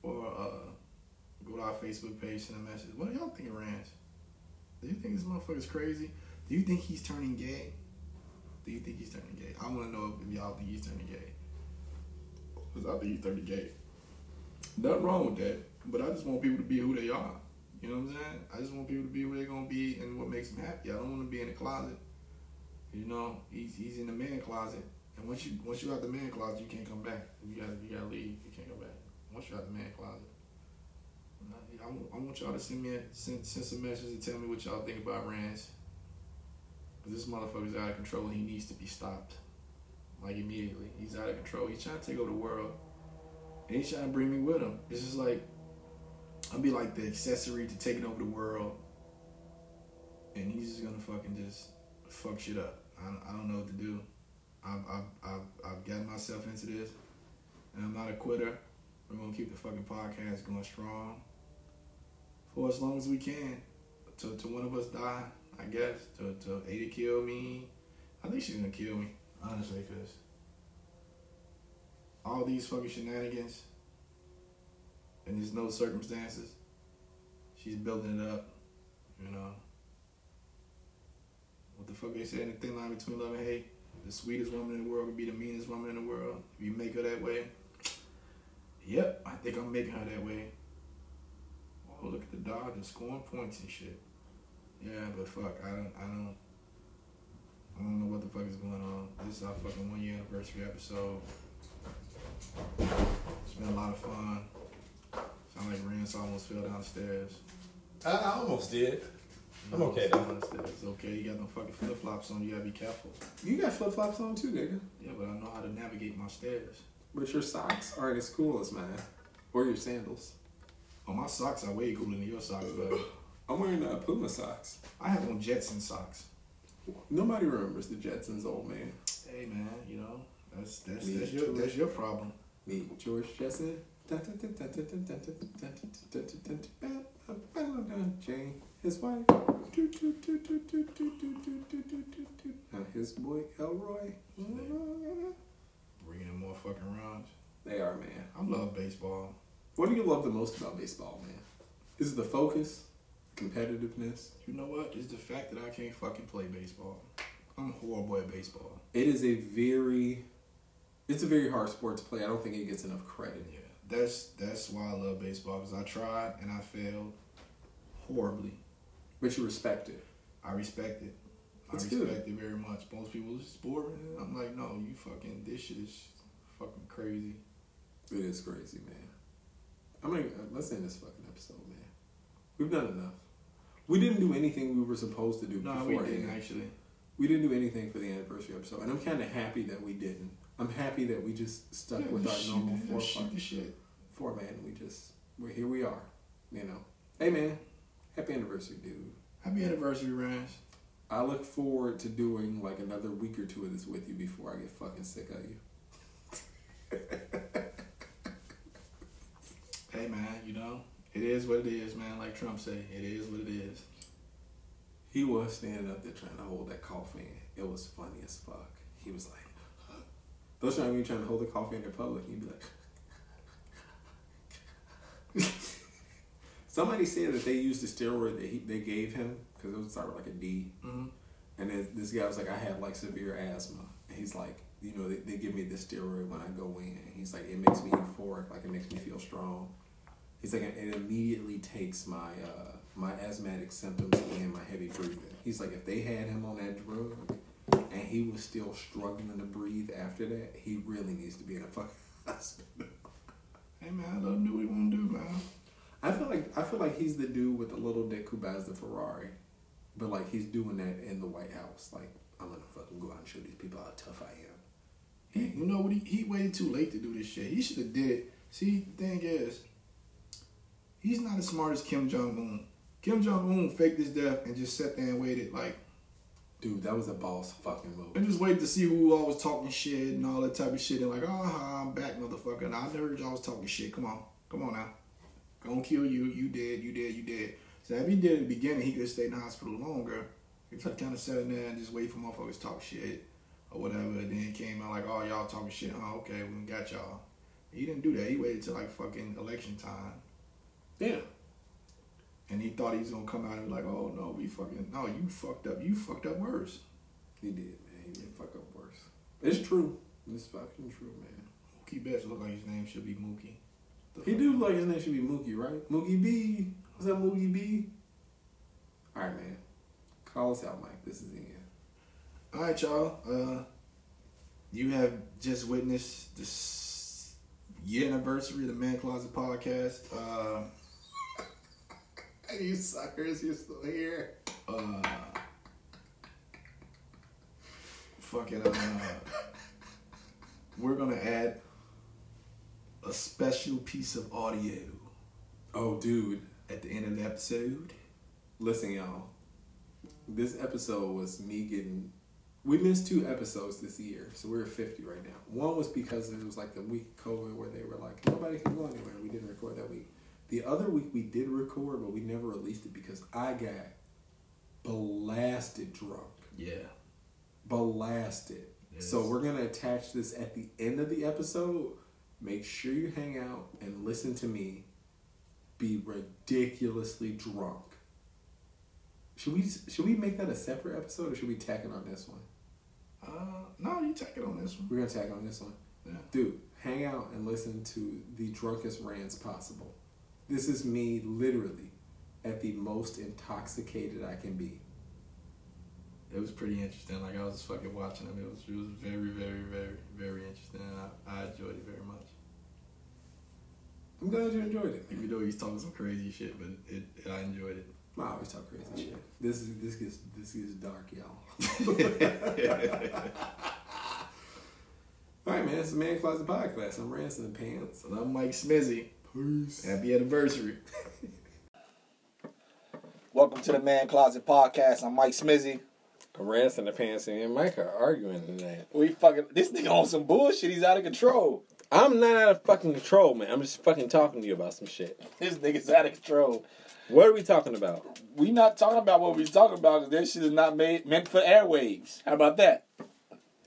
or uh, go to our Facebook page send a message. What do y'all think of Rhance? Do you think this motherfucker's crazy? Do you think he's turning gay? Do you think he's turning gay? I want to know if y'all think he's turning gay. Because I think he's turning gay. Nothing wrong with that. But I just want people to be who they are. You know what I'm saying? I just want people to be where they're to be and what makes them happy. I don't want to be in the closet. You know, he's, he's in the man closet. And once you once you out the man closet, you can't come back. You gotta you gotta leave. You can't come back. Once you're out the man closet. I, I, want- I want y'all to send me a, send, send some messages and tell me what y'all think about Rhance. Cause this motherfucker's out of control and he needs to be stopped. Like immediately. He's out of control. He's trying to take over the world. And he's trying to bring me with him. It's just like I'll be like the accessory to taking over the world. And he's just gonna fucking just fuck shit up. I don't, I don't know what to do. I've, I've, I've, I've gotten myself into this. And I'm not a quitter. We're gonna keep the fucking podcast going strong. For as long as we can. Till, till one of us die, I guess. Till, till Ada kill me. I think she's gonna kill me, honestly, because all these fucking shenanigans and there's no circumstances. She's building it up, you know. What the fuck they say in the thin line between love and hate? The sweetest woman in the world could be the meanest woman in the world. If you make her that way, yep, I think I'm making her that way. Oh, look at the Dodgers scoring points and shit. Yeah, but fuck, I don't, I don't, I don't know what the fuck is going on. This is our fucking one year anniversary episode. It's been a lot of fun. Sound like Rhance almost fell downstairs. I, I almost did. I'm okay, almost fell downstairs. It's okay. You got no fucking flip flops on. You gotta be careful. You got flip flops on too, nigga. Yeah, but I know how to navigate my stairs. But your socks aren't as cool as mine, or your sandals. Oh, my socks are way cooler than your socks, but I'm wearing uh, Puma socks. I have on Jetson socks. Nobody remembers the Jetsons, old man. Hey man, you know that's that's Me that's your too. that's your problem. Meet George Jetson. Jane, his wife. And his boy Elroy. Bringing in more fucking runs. They are, man. I love baseball. What do you love the most about baseball, man? Is it the focus, competitiveness? You know what? It's the fact that I can't fucking play baseball. I'm horrible at baseball. It is a very, it's a very hard sport to play. I don't think it gets enough credit. Yeah, that's that's why I love baseball because I tried and I failed horribly. But you respect it. I respect it. I respect good. it very much. Most people it's boring. I'm like, no, you fucking this shit is fucking crazy. It is crazy, man. I mean, uh, let's end this fucking episode, man. We've done enough. We didn't do anything we were supposed to do No, before. we didn't actually. We didn't do anything for the anniversary episode, and I'm kind of happy that we didn't. I'm happy that we just stuck Yeah, with our shoot- normal four shoot shit. format, and we just we're here. We are, you know. Hey, man, happy anniversary, dude. Happy anniversary, Rhance. I look forward to doing like another week or two of this with you before I get fucking sick of you. Hey man, you know it is what it is, man. Like Trump say, it is what it is. He was standing up there trying to hold that coffee in. It was funny as fuck. He was like, those times you trying to hold the coffee in public, you'd be like, somebody said that they used the steroid that he, they gave him because it was started like a D, Mm-hmm. and then this guy was like, I have like severe asthma. And he's like, you know, they, they give me this steroid when I go in. And he's like, it makes me euphoric, like it makes me feel strong. He's like, it immediately takes my uh, my asthmatic symptoms and my heavy breathing. He's like, if they had him on that drug and he was still struggling to breathe after that, he really needs to be in a fucking hospital. Hey man, let him do what he want to do, man. I feel like I feel like he's the dude with the little dick who buys the Ferrari, but like he's doing that in the White House. Like I'm gonna fucking go out and show these people how tough I am. He, you know what? He, he waited too late to do this shit. He should have did it. See, the thing is, he's not as smart as Kim Jong Un. Kim Jong Un faked his death and just sat there and waited, like, Dude, that was a boss fucking move. and just waited to see who all was talking shit and all that type of shit. And like, ah, oh, I'm back, motherfucker. And I never heard y'all was talking shit. Come on, come on now. Gonna kill you. You dead. You dead. You dead. So if he did in the beginning, he could have stayed in the hospital longer. He could kind of sat in there and just wait for motherfuckers to talk shit or whatever. And then came out like, oh, y'all talking shit. Oh, okay, we got y'all. He didn't do that. He waited till like fucking election time. Yeah. And he thought he was gonna come out and be like, oh no, we fucking no, you fucked up. You fucked up worse. He did, man. He did fuck up worse. It's true. It's fucking true, man. Mookie Betts look like his name should be Mookie. The He fuck? do like his name should be Mookie, right? Mookie B. What's up, Mookie B? All right, man. Call us out, Mike. This is the end. All right, y'all. Uh, you have just witnessed this year anniversary of the Man Closet podcast. Uh, You suckers, you're still here. uh, fucking. Uh, we're gonna add a special piece of audio Oh, dude. at the end of the episode. Listen, y'all. This episode was me getting. We missed two episodes this year, so we're at 50 right now. One was because it was like the week of COVID where they were like, nobody can go anywhere. We didn't record that week. The other week we did record, but we never released it because I got blasted drunk. Yeah. Blasted. Yes. So we're going to attach this at the end of the episode. Make sure you hang out and listen to me be ridiculously drunk. Should we should we make that a separate episode or should we tack it on this one? Uh, no, you tack it on this one. We're gonna tack on this one. Yeah. Dude, hang out and listen to the drunkest rants possible. This is me literally at the most intoxicated I can be. It was pretty interesting. Like I was fucking watching him. It was it was very very very very interesting. And I, I enjoyed it very much. I'm glad you enjoyed it. Even though he's talking some crazy shit, but it, I enjoyed it. I always talk crazy shit. This is this gets this gets dark, y'all. All right, man. It's the Man Closet Podcast. I'm Ransom the Pants. And I'm Mike Smizzy. Peace. Happy anniversary. Welcome to the Man Closet Podcast. I'm Mike Smizzy. Ransom the pants and Mike are arguing tonight. We fucking this nigga on some bullshit. He's out of control. I'm not out of fucking control, man. I'm just fucking talking to you about some shit. This nigga's out of control. What are we talking about? We not talking about what we talking about because this shit is not made meant for airwaves. How about that?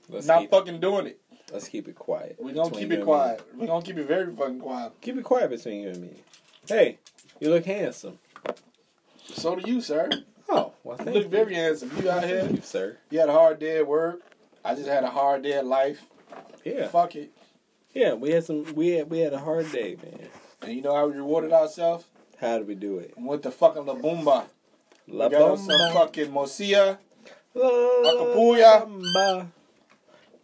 Let's not keep, fucking doing it. Let's keep it quiet. We're gonna keep it quiet. We're gonna keep it very fucking quiet. Keep it quiet between you and me. Hey, you look handsome. So do you, sir. Oh, well, thank You look very handsome. You out here. Thank you, sir. You had a hard day at work. I just had a hard day at life. Yeah, Fuck it. yeah. We had some. We had we had a hard day, man. And you know how we rewarded ourselves? How did we do it? Went to fucking La Boomba. La we got us some fucking Mosia. La, Acapulco.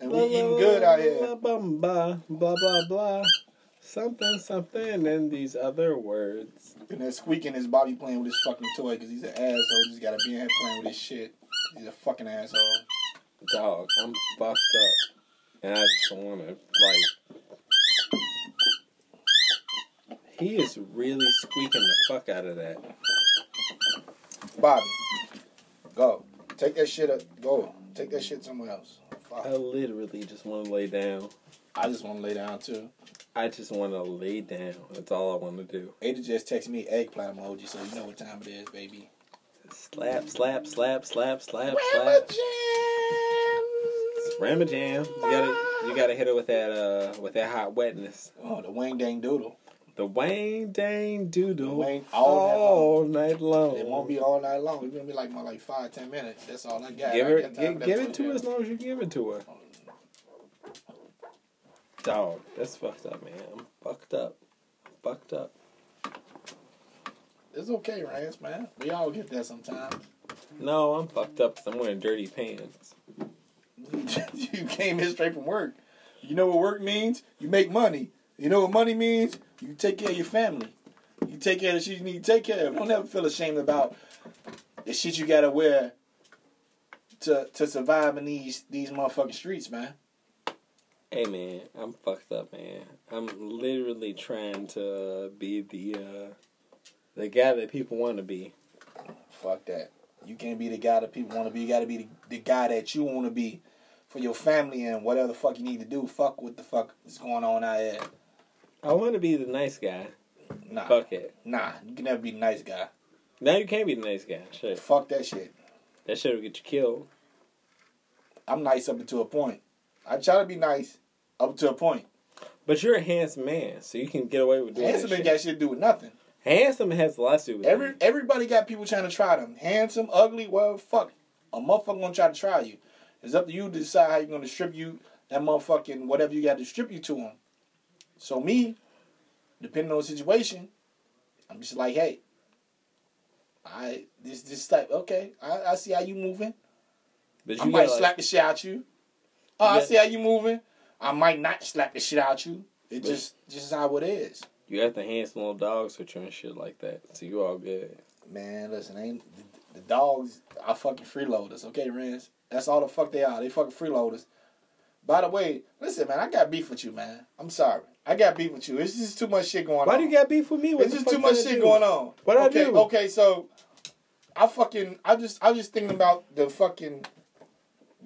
And we eating good out here. bamba, blah blah blah. blah. Something something and these other words. And then squeaking his Bobby playing with his fucking toy because he's an asshole. He's got to be in here playing with his shit. He's a fucking asshole. Dog, I'm fucked up. And I just wanna like He is really squeaking the fuck out of that. Bobby, go. Take that shit up. Go. Take that shit somewhere else. Fuck. I literally just wanna lay down. I just want to lay down too. I just wanna lay down. That's all I wanna do. Ada just texted me eggplant emoji, so you know what time it is, baby. Slap, slap, slap, slap, slap, slap. Ramajam. You gotta you gotta hit it with that uh with that hot wetness. Oh, the wang dang doodle. The Wayne Dane Doodle Wayne- all all night long. It won't be all night long. It's gonna be like more like five, ten minutes. That's all I got. Give I her, time give, give it to her as long as you give it to her. Dog, that's fucked up, man. I'm fucked up. I'm fucked up. It's okay, Rhance, man. We all get that sometimes. No, I'm fucked up because I'm wearing dirty pants. you came in straight from work. You know what work means? You make money. You know what money means? You take care of your family. You take care of the shit you need to take care of. Don't ever feel ashamed about the shit you gotta wear to to survive in these these motherfucking streets, man. Hey, man, I'm fucked up, man. I'm literally trying to be the uh, the guy that people want to be. Fuck that. You can't be the guy that people want to be. You gotta be the, the guy that you want to be for your family and whatever the fuck you need to do. Fuck what the fuck is going on out here. I want to be the nice guy. Nah, Fuck it. nah. You can never be the nice guy. Now you can't be the nice guy. Shit, Fuck that shit. that shit will get you killed. I'm nice up to a point. I try to be nice up to a point. But you're a handsome man, so you can get away with doing Handsome ain't got shit to do with nothing. Handsome has a lot to do with Every everybody got people trying to try them. Handsome, ugly, well, fuck. A motherfucker gonna try to try you. It's up to you to decide how you're gonna strip you that motherfucking whatever you got to strip you to him. So me, depending on the situation, I'm just like, hey, I this this type okay. I, I see how you moving. But I might got slap the shit out you. Oh, I see how you moving. I might not slap the shit out you. It just just how it is. you got the handsome little dogs with you and shit like that, so you all good. Man, listen, ain't the, the dogs are fucking freeloaders, okay, Rhance? That's all the fuck they are. They fucking freeloaders. By the way, listen, man, I got beef with you, man. I'm sorry. I got beef with you. It's just too much shit going Why on. Why do you got beef with me? What It's just too much shit do? going on. What'd I okay, do? Okay, so I fucking I just I was just thinking about the fucking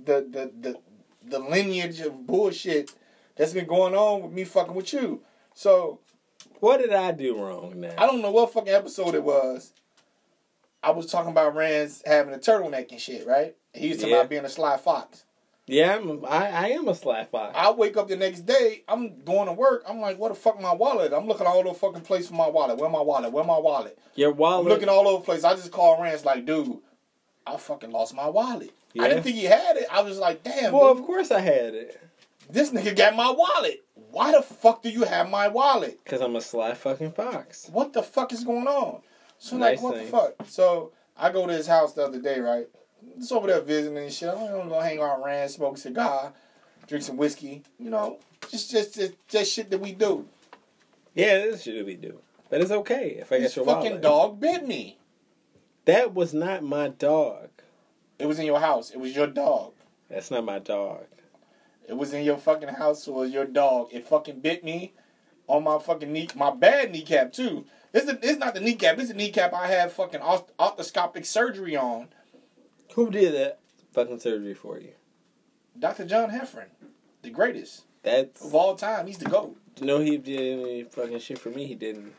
the the the the lineage of bullshit that's been going on with me fucking with you. So What did I do wrong now? I don't know what fucking episode it was. I was talking about Rhance having a turtleneck and shit, right? He was talking Yeah. about being a sly fox. Yeah, I'm, I I am a sly fox. I wake up the next day, I'm going to work. I'm like, what the fuck my wallet? I'm looking all over the fucking place for my wallet. Where my wallet? Where my wallet? Your I'm wallet. looking all over the place. I just call Rhance like, dude, I fucking lost my wallet. Yeah. I didn't think he had it. I was like, damn, well, dude, of course I had it, this nigga got my wallet. Why the fuck do you have my wallet? cause I'm a sly fucking fox. what the fuck is going on? So Nice like, what thing. the fuck? So I go to his house the other day, right? Just over there visiting and shit. I'm gonna go hang out, Rand, smoke a cigar, drink some whiskey. You know, just just just, just shit that we do. Yeah, this should we do, but it's okay if I This get your fucking wallet. dog bit me. That was not my dog. It was in your house. It was your dog. That's not my dog. It was in your fucking house or your dog. It fucking bit me on my fucking knee, my bad kneecap too. It's, the, it's not the kneecap. It's the kneecap I had fucking orthoscopic surgery on. Who did that fucking surgery for you? Dr. John Heffron, the greatest That's of all time. He's the GOAT. no, he did any fucking shit for me. He didn't.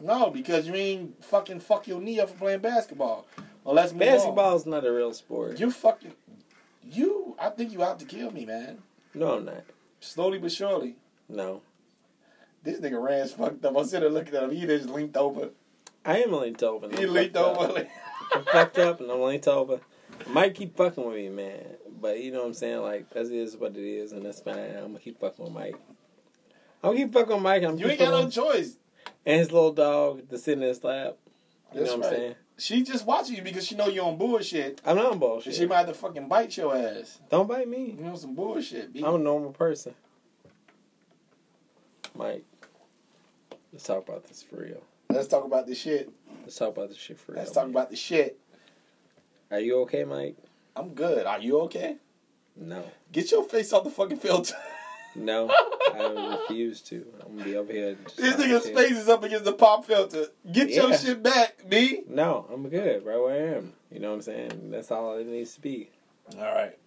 No, because you ain't fucking fuck your knee up for playing basketball. Well, let's move Basketball is not a real sport. You fucking, you, I think you out to kill me, man. No, I'm not. Slowly but surely. No, This nigga Rhance fucked up. I'm sitting there looking at him. He just leaned over. I am linked over. He I'm leaned fucked up. over. I'm fucked up and I'm linked over. Might keep fucking with me, man. But you know what I'm saying? Like that is what it is, and that's fine. I'm gonna keep fucking with Mike. I'm gonna keep fucking with Mike. And I'm You ain't got no choice. And his little dog that's sitting in his lap. You That's know what I'm saying? She just watching you because she know you on bullshit. I'm not on And bullshit. she might have to fucking bite your ass. Don't bite me. You know some bullshit. B. I'm a normal person. Mike, let's talk about this for real. Let's talk about this shit. Let's talk about this shit for real. Let's talk man. about the shit. Are you okay, Mike? I'm good. Are you okay? No. Get your face off the fucking filter. No. I refuse to. I'm gonna be over here. this nigga's face is up against the pop filter. Get your shit back, B. No, I'm good right where I am. You know what I'm saying? That's all it needs to be. All right.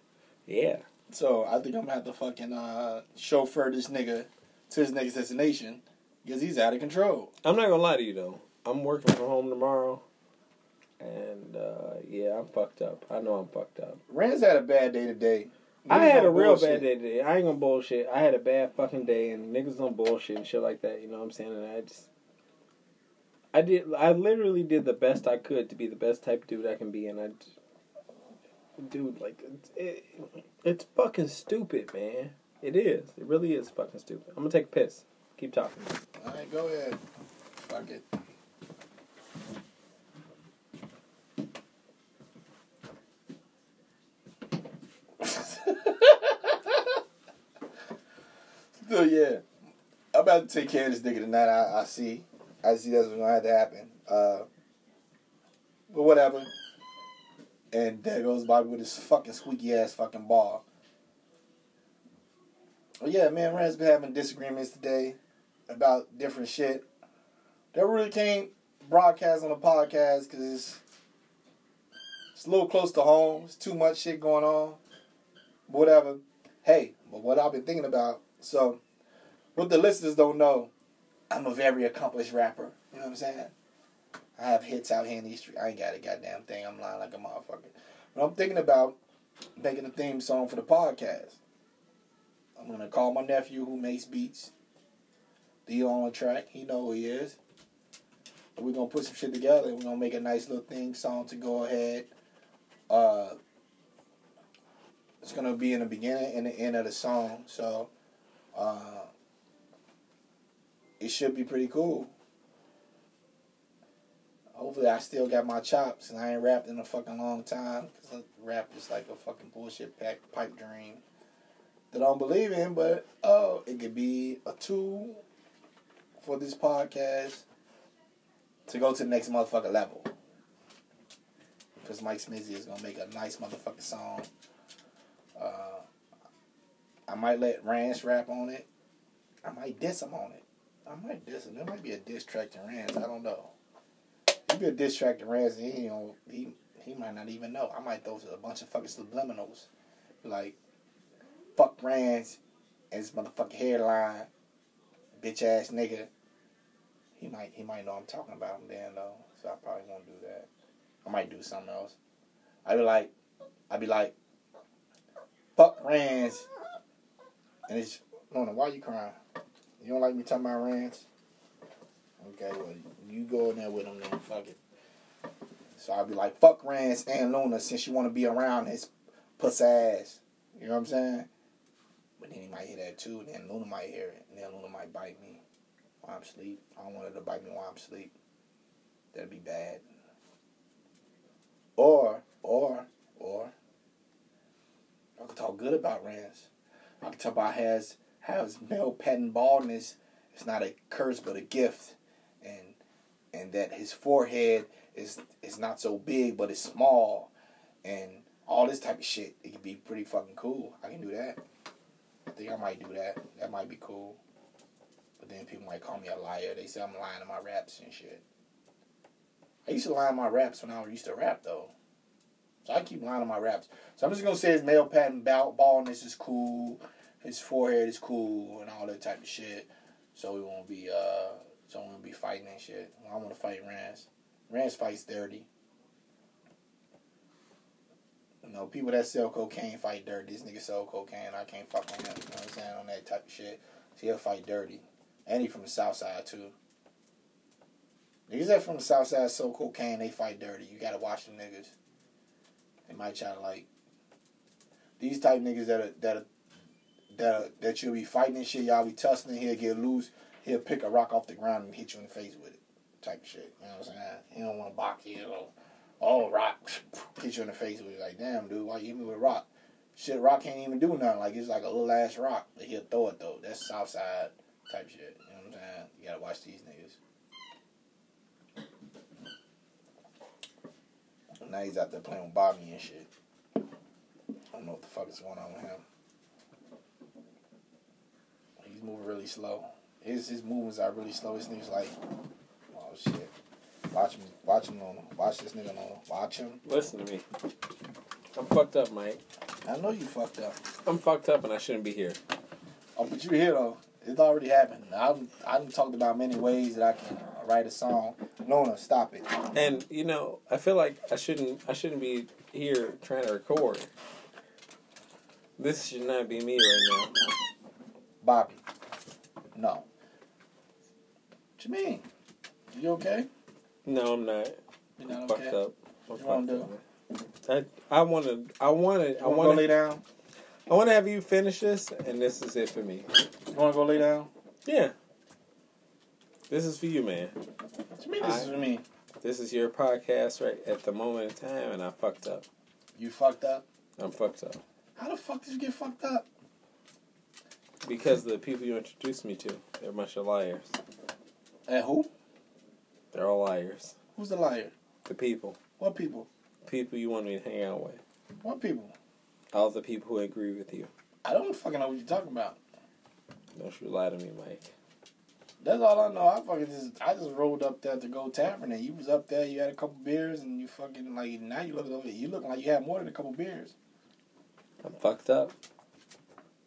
Yeah. So I think I'm gonna have to fucking uh, chauffeur this nigga to his next destination because he's out of control. I'm not gonna lie to you though. I'm working from home tomorrow, and uh, yeah, I'm fucked up. I know I'm fucked up. Rhance's had a bad day today. I had a real bullshit. bad day today. I ain't gonna bullshit. I had a bad fucking day, and niggas on bullshit and shit like that. You know what I'm saying? And I just, I did. I literally did the best I could to be the best type of dude I can be, and I, dude, like, it's, it, it's fucking stupid, man. It is. It really is fucking stupid. I'm gonna take a piss. Keep talking. All right, go ahead. Fuck it. So yeah, I'm about to take care of this nigga tonight. I, I see, I see that's what's gonna have to happen. Uh, but whatever. And there goes Bobby with his fucking squeaky ass fucking ball. Well, yeah, man, Rhance's been having disagreements today about different shit. That really can't broadcast on the podcast because it's, it's a little close to home. It's too much shit going on. Whatever. Hey, but what I've been thinking about, so what the listeners don't know, I'm a very accomplished rapper. You know what I'm saying? I have hits out here in the street. I ain't got a goddamn thing. I'm lying like a motherfucker. But I'm thinking about making a theme song for the podcast. I'm gonna call my nephew who makes beats. Dio on the track. He know who he is. And we're gonna put some shit together. We're gonna make a nice little theme song to go ahead. Uh, it's gonna be in the beginning and the end of the song, so uh, it should be pretty cool. Hopefully, I still got my chops and I ain't rapped in a fucking long time because rap is like a fucking bullshit pack pipe dream that I don't believe in, but oh, it could be a tool for this podcast to go to the next motherfucking level. Because Mike Smizzy is gonna make a nice motherfucking song. Uh, I might let Rhance rap on it. I might diss him on it. I might diss him. There might be a diss track to Rhance. I don't know. It be a diss track to Rhance, he, you he he might not even know. I might throw a bunch of fucking subliminals, like fuck Rhance and his motherfucking hairline, bitch ass nigga. He might he might know I'm talking about him then though, so I probably won't do that. I might do something else. I'd be like, I'd be like, fuck Rhance, and it's Luna, why you crying? You don't like me talking about Rhance? Okay, well you go in there with him then. Fuck it. So I'd be like, fuck Rhance and Luna since you want to be around his puss ass. You know what I'm saying? But then he might hear that too. Then Luna might hear it. And then Luna might bite me while I'm asleep. I don't want her to bite me while I'm asleep. That'd be bad. Or, or, or, I could talk good about Rhance. I could talk about has has male pattern baldness. It's not a curse but a gift, and and that his forehead is is not so big but it's small, and all this type of shit. It could be pretty fucking cool. I can do that. I think I might do that. That might be cool. But then people might call me a liar. They say I'm lying in my raps and shit. I used to lie in my raps when I used to rap though. So I keep lying on my raps. So I'm just gonna say his male pattern bal- baldness is cool, his forehead is cool, and all that type of shit. So we won't be uh, so we won't be fighting and shit. I want to fight Rhance. Rhance fights dirty. You know, people that sell cocaine fight dirty. This nigga sell cocaine. I can't fuck on him. You know what I'm saying? On that type of shit. So he'll fight dirty. And he from the south side too. Niggas that from the south side sell cocaine, they fight dirty. You gotta watch them niggas. Try to like these type niggas that are that are, that are, that you'll be fighting shit. Y'all be tussling. He'll get loose. He'll pick a rock off the ground and hit you in the face with it. Type shit. You know what I'm saying? He don't want to box you. Know? Oh, rock. hit you in the face with it. Like, damn, dude, why you hit me with rock? Shit, rock can't even do nothing. Like, it's like a little ass rock. But he'll throw it, though. That's south side type shit. You know what I'm saying? You gotta watch these niggas. Now he's out there playing with Bobby and shit. I don't know what the fuck is going on with him. He's moving really slow. His his movements are really slow. This nigga's like, oh shit. Watch him, watch him on him. Watch this nigga on him. Watch him. Listen to me. I'm fucked up, Mike. I know you fucked up. I'm fucked up and I shouldn't be here. Oh, but you're here though. It's already happened. I've I've talked about many ways that I can write a song. Lona, stop it. And you know, I feel like I shouldn't I shouldn't be here trying to record. This should not be me right now. Bobby. No. What you mean? You okay? No, I'm not. You I'm not fucked up. I'm You wanna fucked up. I I want to I want to I wanna lay down? I want to have you finish this, and this is it for me. You wanna go lay down? Yeah. This is for you, man. What you mean this I- is for me? This is your podcast right at the moment in time, and I fucked up. You fucked up? I'm fucked up How the fuck did you get fucked up? because the people you introduced me to, they're a bunch of liars. And who? They're all liars. Who's the liar? The people, What people? people you want me to hang out with, What people? all the people who agree with you. I don't fucking know what you're talking about. Don't you lie to me, Mike. That's all I know. I fucking just I just rolled up there to go tavern and you was up there, you had a couple beers and you fucking like now you look over you look like you had more than a couple beers. I'm fucked up.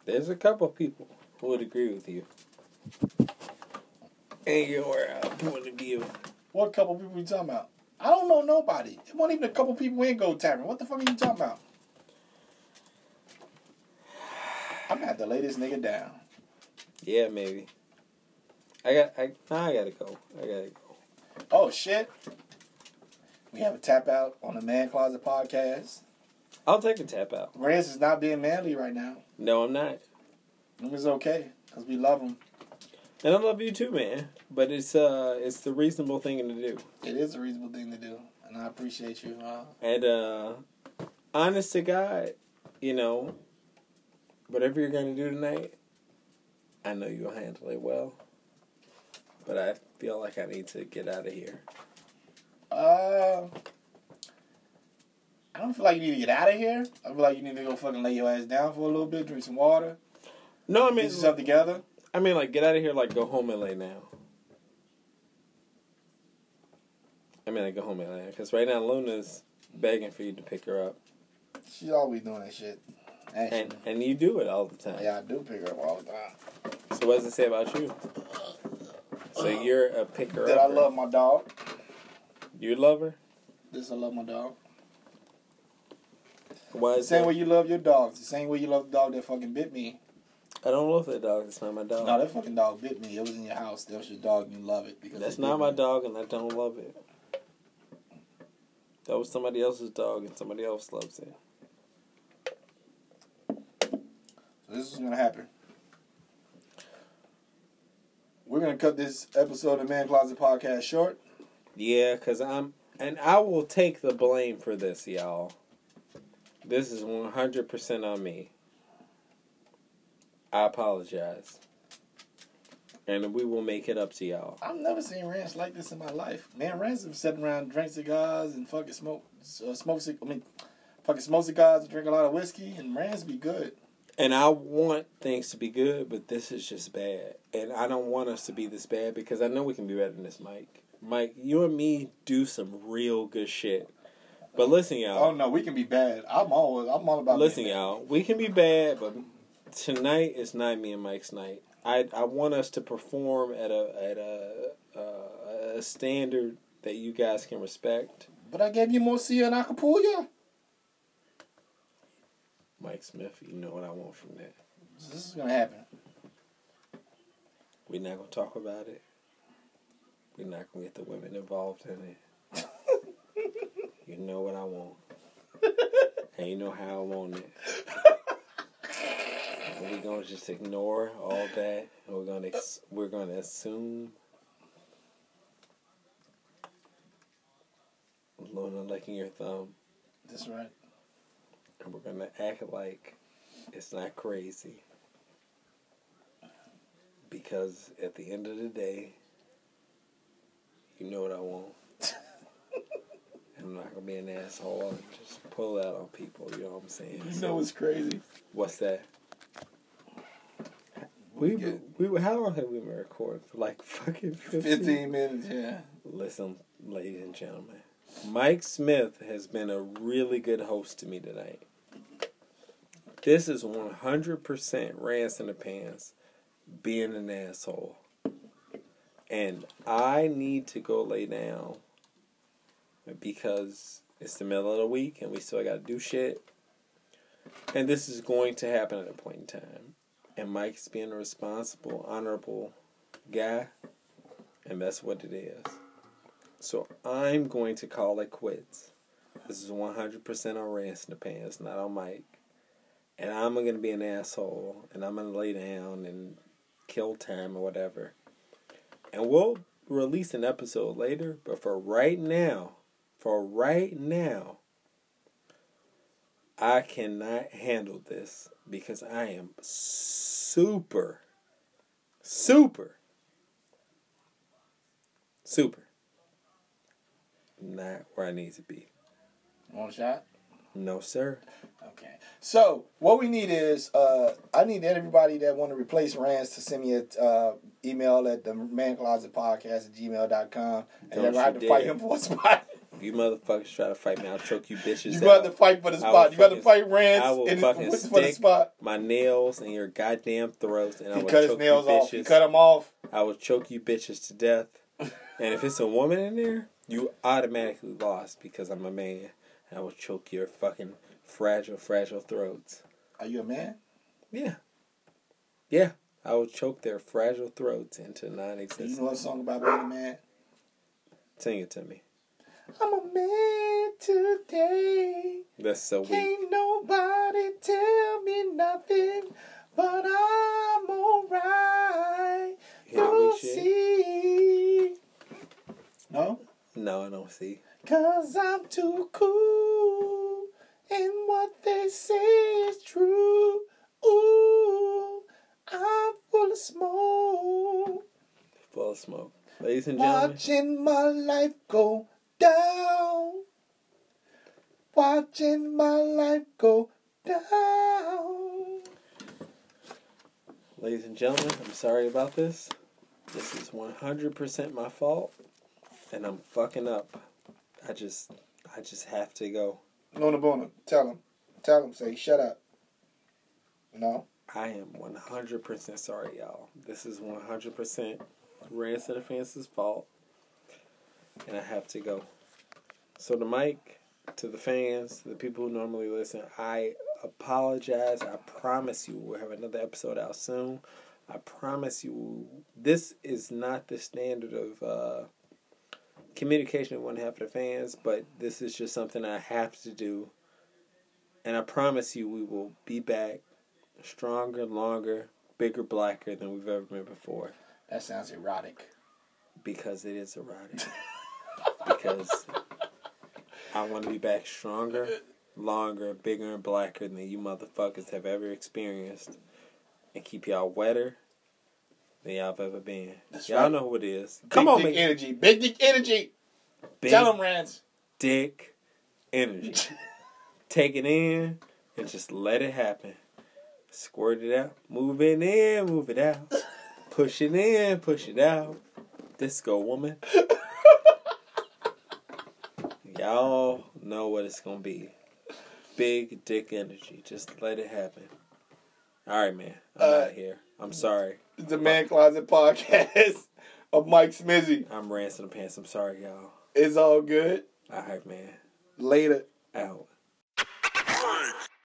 There's a couple people who would agree with you. And your uh, point of view. What couple people you talking about? I don't know nobody. It wasn't even a couple people in Go Tavern. What the fuck are you talking about? I'm gonna have to lay this nigga down. Yeah, maybe. I got. I, I gotta go. I gotta go. Oh shit. We have a tap out on the Man Closet podcast. I'll take a tap out. Rhance is not being manly right now. No, I'm not. And It's okay, because we love him. And I love you too, man. But it's uh, it's the reasonable thing to do. It is a reasonable thing to do. And I appreciate you. Uh, And uh, honest to God, you know, whatever you're gonna do tonight, I know you'll handle it well. But I feel like I need to get out of here. uh, I don't feel like you need to get out of here. I feel like you need to go fucking lay your ass down for a little bit, drink some water, No, I mean, get yourself together. I mean, like, get out of here, like, go home and lay down. I mean, like, go home and lay down. Because right now, Luna's begging for you to pick her up. She's always doing that shit. Actually. And and you do it all the time. yeah, I do pick her up all the time. So what does it say about you? So uh, you're a picker That. I love my dog. You love her? This I love my dog. Why The same that? way you love your dog. It's the same way you love the dog that fucking bit me. I don't love that dog. It's not my dog. No, that fucking dog bit me. It was in your house. That was your dog. You love it because That's it not my me. dog, and I don't love it. That was somebody else's dog, and somebody else loves it. So this is gonna happen. We're gonna cut this episode of Man Closet Podcast short. Yeah, cause I'm, and I will take the blame for this, y'all. This is one hundred percent on me. I apologize, and we will make it up to y'all. I've never seen Rhance like this in my life. Man, Rhance is sitting around, drink cigars and fucking smoke, uh, smoke. I mean, fucking smoke cigars and drink a lot of whiskey. And Rhance be good. And I want things to be good, but this is just bad. And I don't want us to be this bad because I know we can be better than this, Mike. Mike, you and me do some real good shit. But listen, y'all. Oh no, we can be bad. I'm always I'm all about. Listen, y'all. We can be bad, but tonight is not me and Mike's night. I I want us to perform at a at a uh, a standard that you guys can respect. But I gave you more Sia and Acapulco. Mike Smith, you know what I want from that. This is gonna happen. We're not gonna talk about it. We're not gonna get the women involved in it. you know what I want, and you know how I want it. And we're gonna just ignore all that, and we're gonna ex- we're gonna assume Luna licking your thumb, That's right. And we're gonna act like it's not crazy. Because at the end of the day, you know what I want. I'm not gonna be an asshole and just pull out on people. You know what I'm saying? You know what's crazy? What's that? We, get- we how long have we been recording? For like fucking 15? Fifteen minutes. Yeah. Listen, ladies and gentlemen, Mike Smith has been a really good host to me tonight. This is 100% Rants in the Pants being an asshole. And I need to go lay down because it's the middle of the week and we still got to do shit. And this is going to happen at a point in time. And Mike's being a responsible, honorable guy. And that's what it is. So I'm going to call it quits. This is 100% on Rants in the Pants, not on Mike. And I'm to be an asshole, and I'm to lay down and kill time or whatever. And we'll release an episode later, but for right now, for right now, I cannot handle this because I am super, super, super not where I need to be. A shot? No, sir. Okay. So what we need is uh, I need everybody that want to replace Rhance to send me an uh, email at the man closet podcast at gmail.com and you're gonna have to fight him for a spot. You motherfuckers try to fight me, I'll choke you bitches you got to fight for the spot. You got to fight Rhance I will in fucking for the spot. my nails in your goddamn throats, and I will cut his nails you off. He cut them off. I will choke you bitches to death. and if it's a woman in there, you automatically lost because I'm a man. I will choke your fucking fragile, fragile throats. Are you a man? Yeah. Yeah. I will choke their fragile throats into non you know a song about being a man? Sing it to me. I'm a man today. That's so weak. Can't nobody tell me nothing, but I'm alright. You You'll see. No? No, I don't see. Cause I'm too cool, and what they say is true. Ooh, I'm full of smoke, Full of smoke. Ladies and gentlemen, watching my life go down. Watching my life go down. ladies and gentlemen, I'm sorry about this. This is 100% my fault, and I'm fucking up. I just, I just have to go. Luna Bona, tell him. Tell him, say, shut up. No? I am 100% sorry, y'all. This is 100% Rants and the Fans' fault, and I have to go. So the mic to the fans, the people who normally listen, I apologize. I promise you, we'll have another episode out soon. I promise you, this is not the standard of uh, communication want to have for the fans, but this is just something I have to do. And I promise you, we will be back stronger, longer, bigger, blacker than we've ever been before That sounds erotic. because it is erotic. because I want to be back stronger, longer, bigger, and blacker than you motherfuckers have ever experienced, and keep y'all wetter than y'all have ever been. That's y'all right. know who it is. Come Big on, dick energy. Big dick energy. big Tell him, Rhance. dick energy. Take it in and just let it happen. Squirt it out. Move it in, move it out. Push it in, push it out. Disco woman. Y'all know what it's gonna be. Big dick energy. Just let it happen. All right, man. I'm Uh, out of here. I'm sorry. The Man Closet Podcast of Mike Smizzy. I'm ransom pants. I'm sorry, y'all. It's all good. All right, man. Later. Out.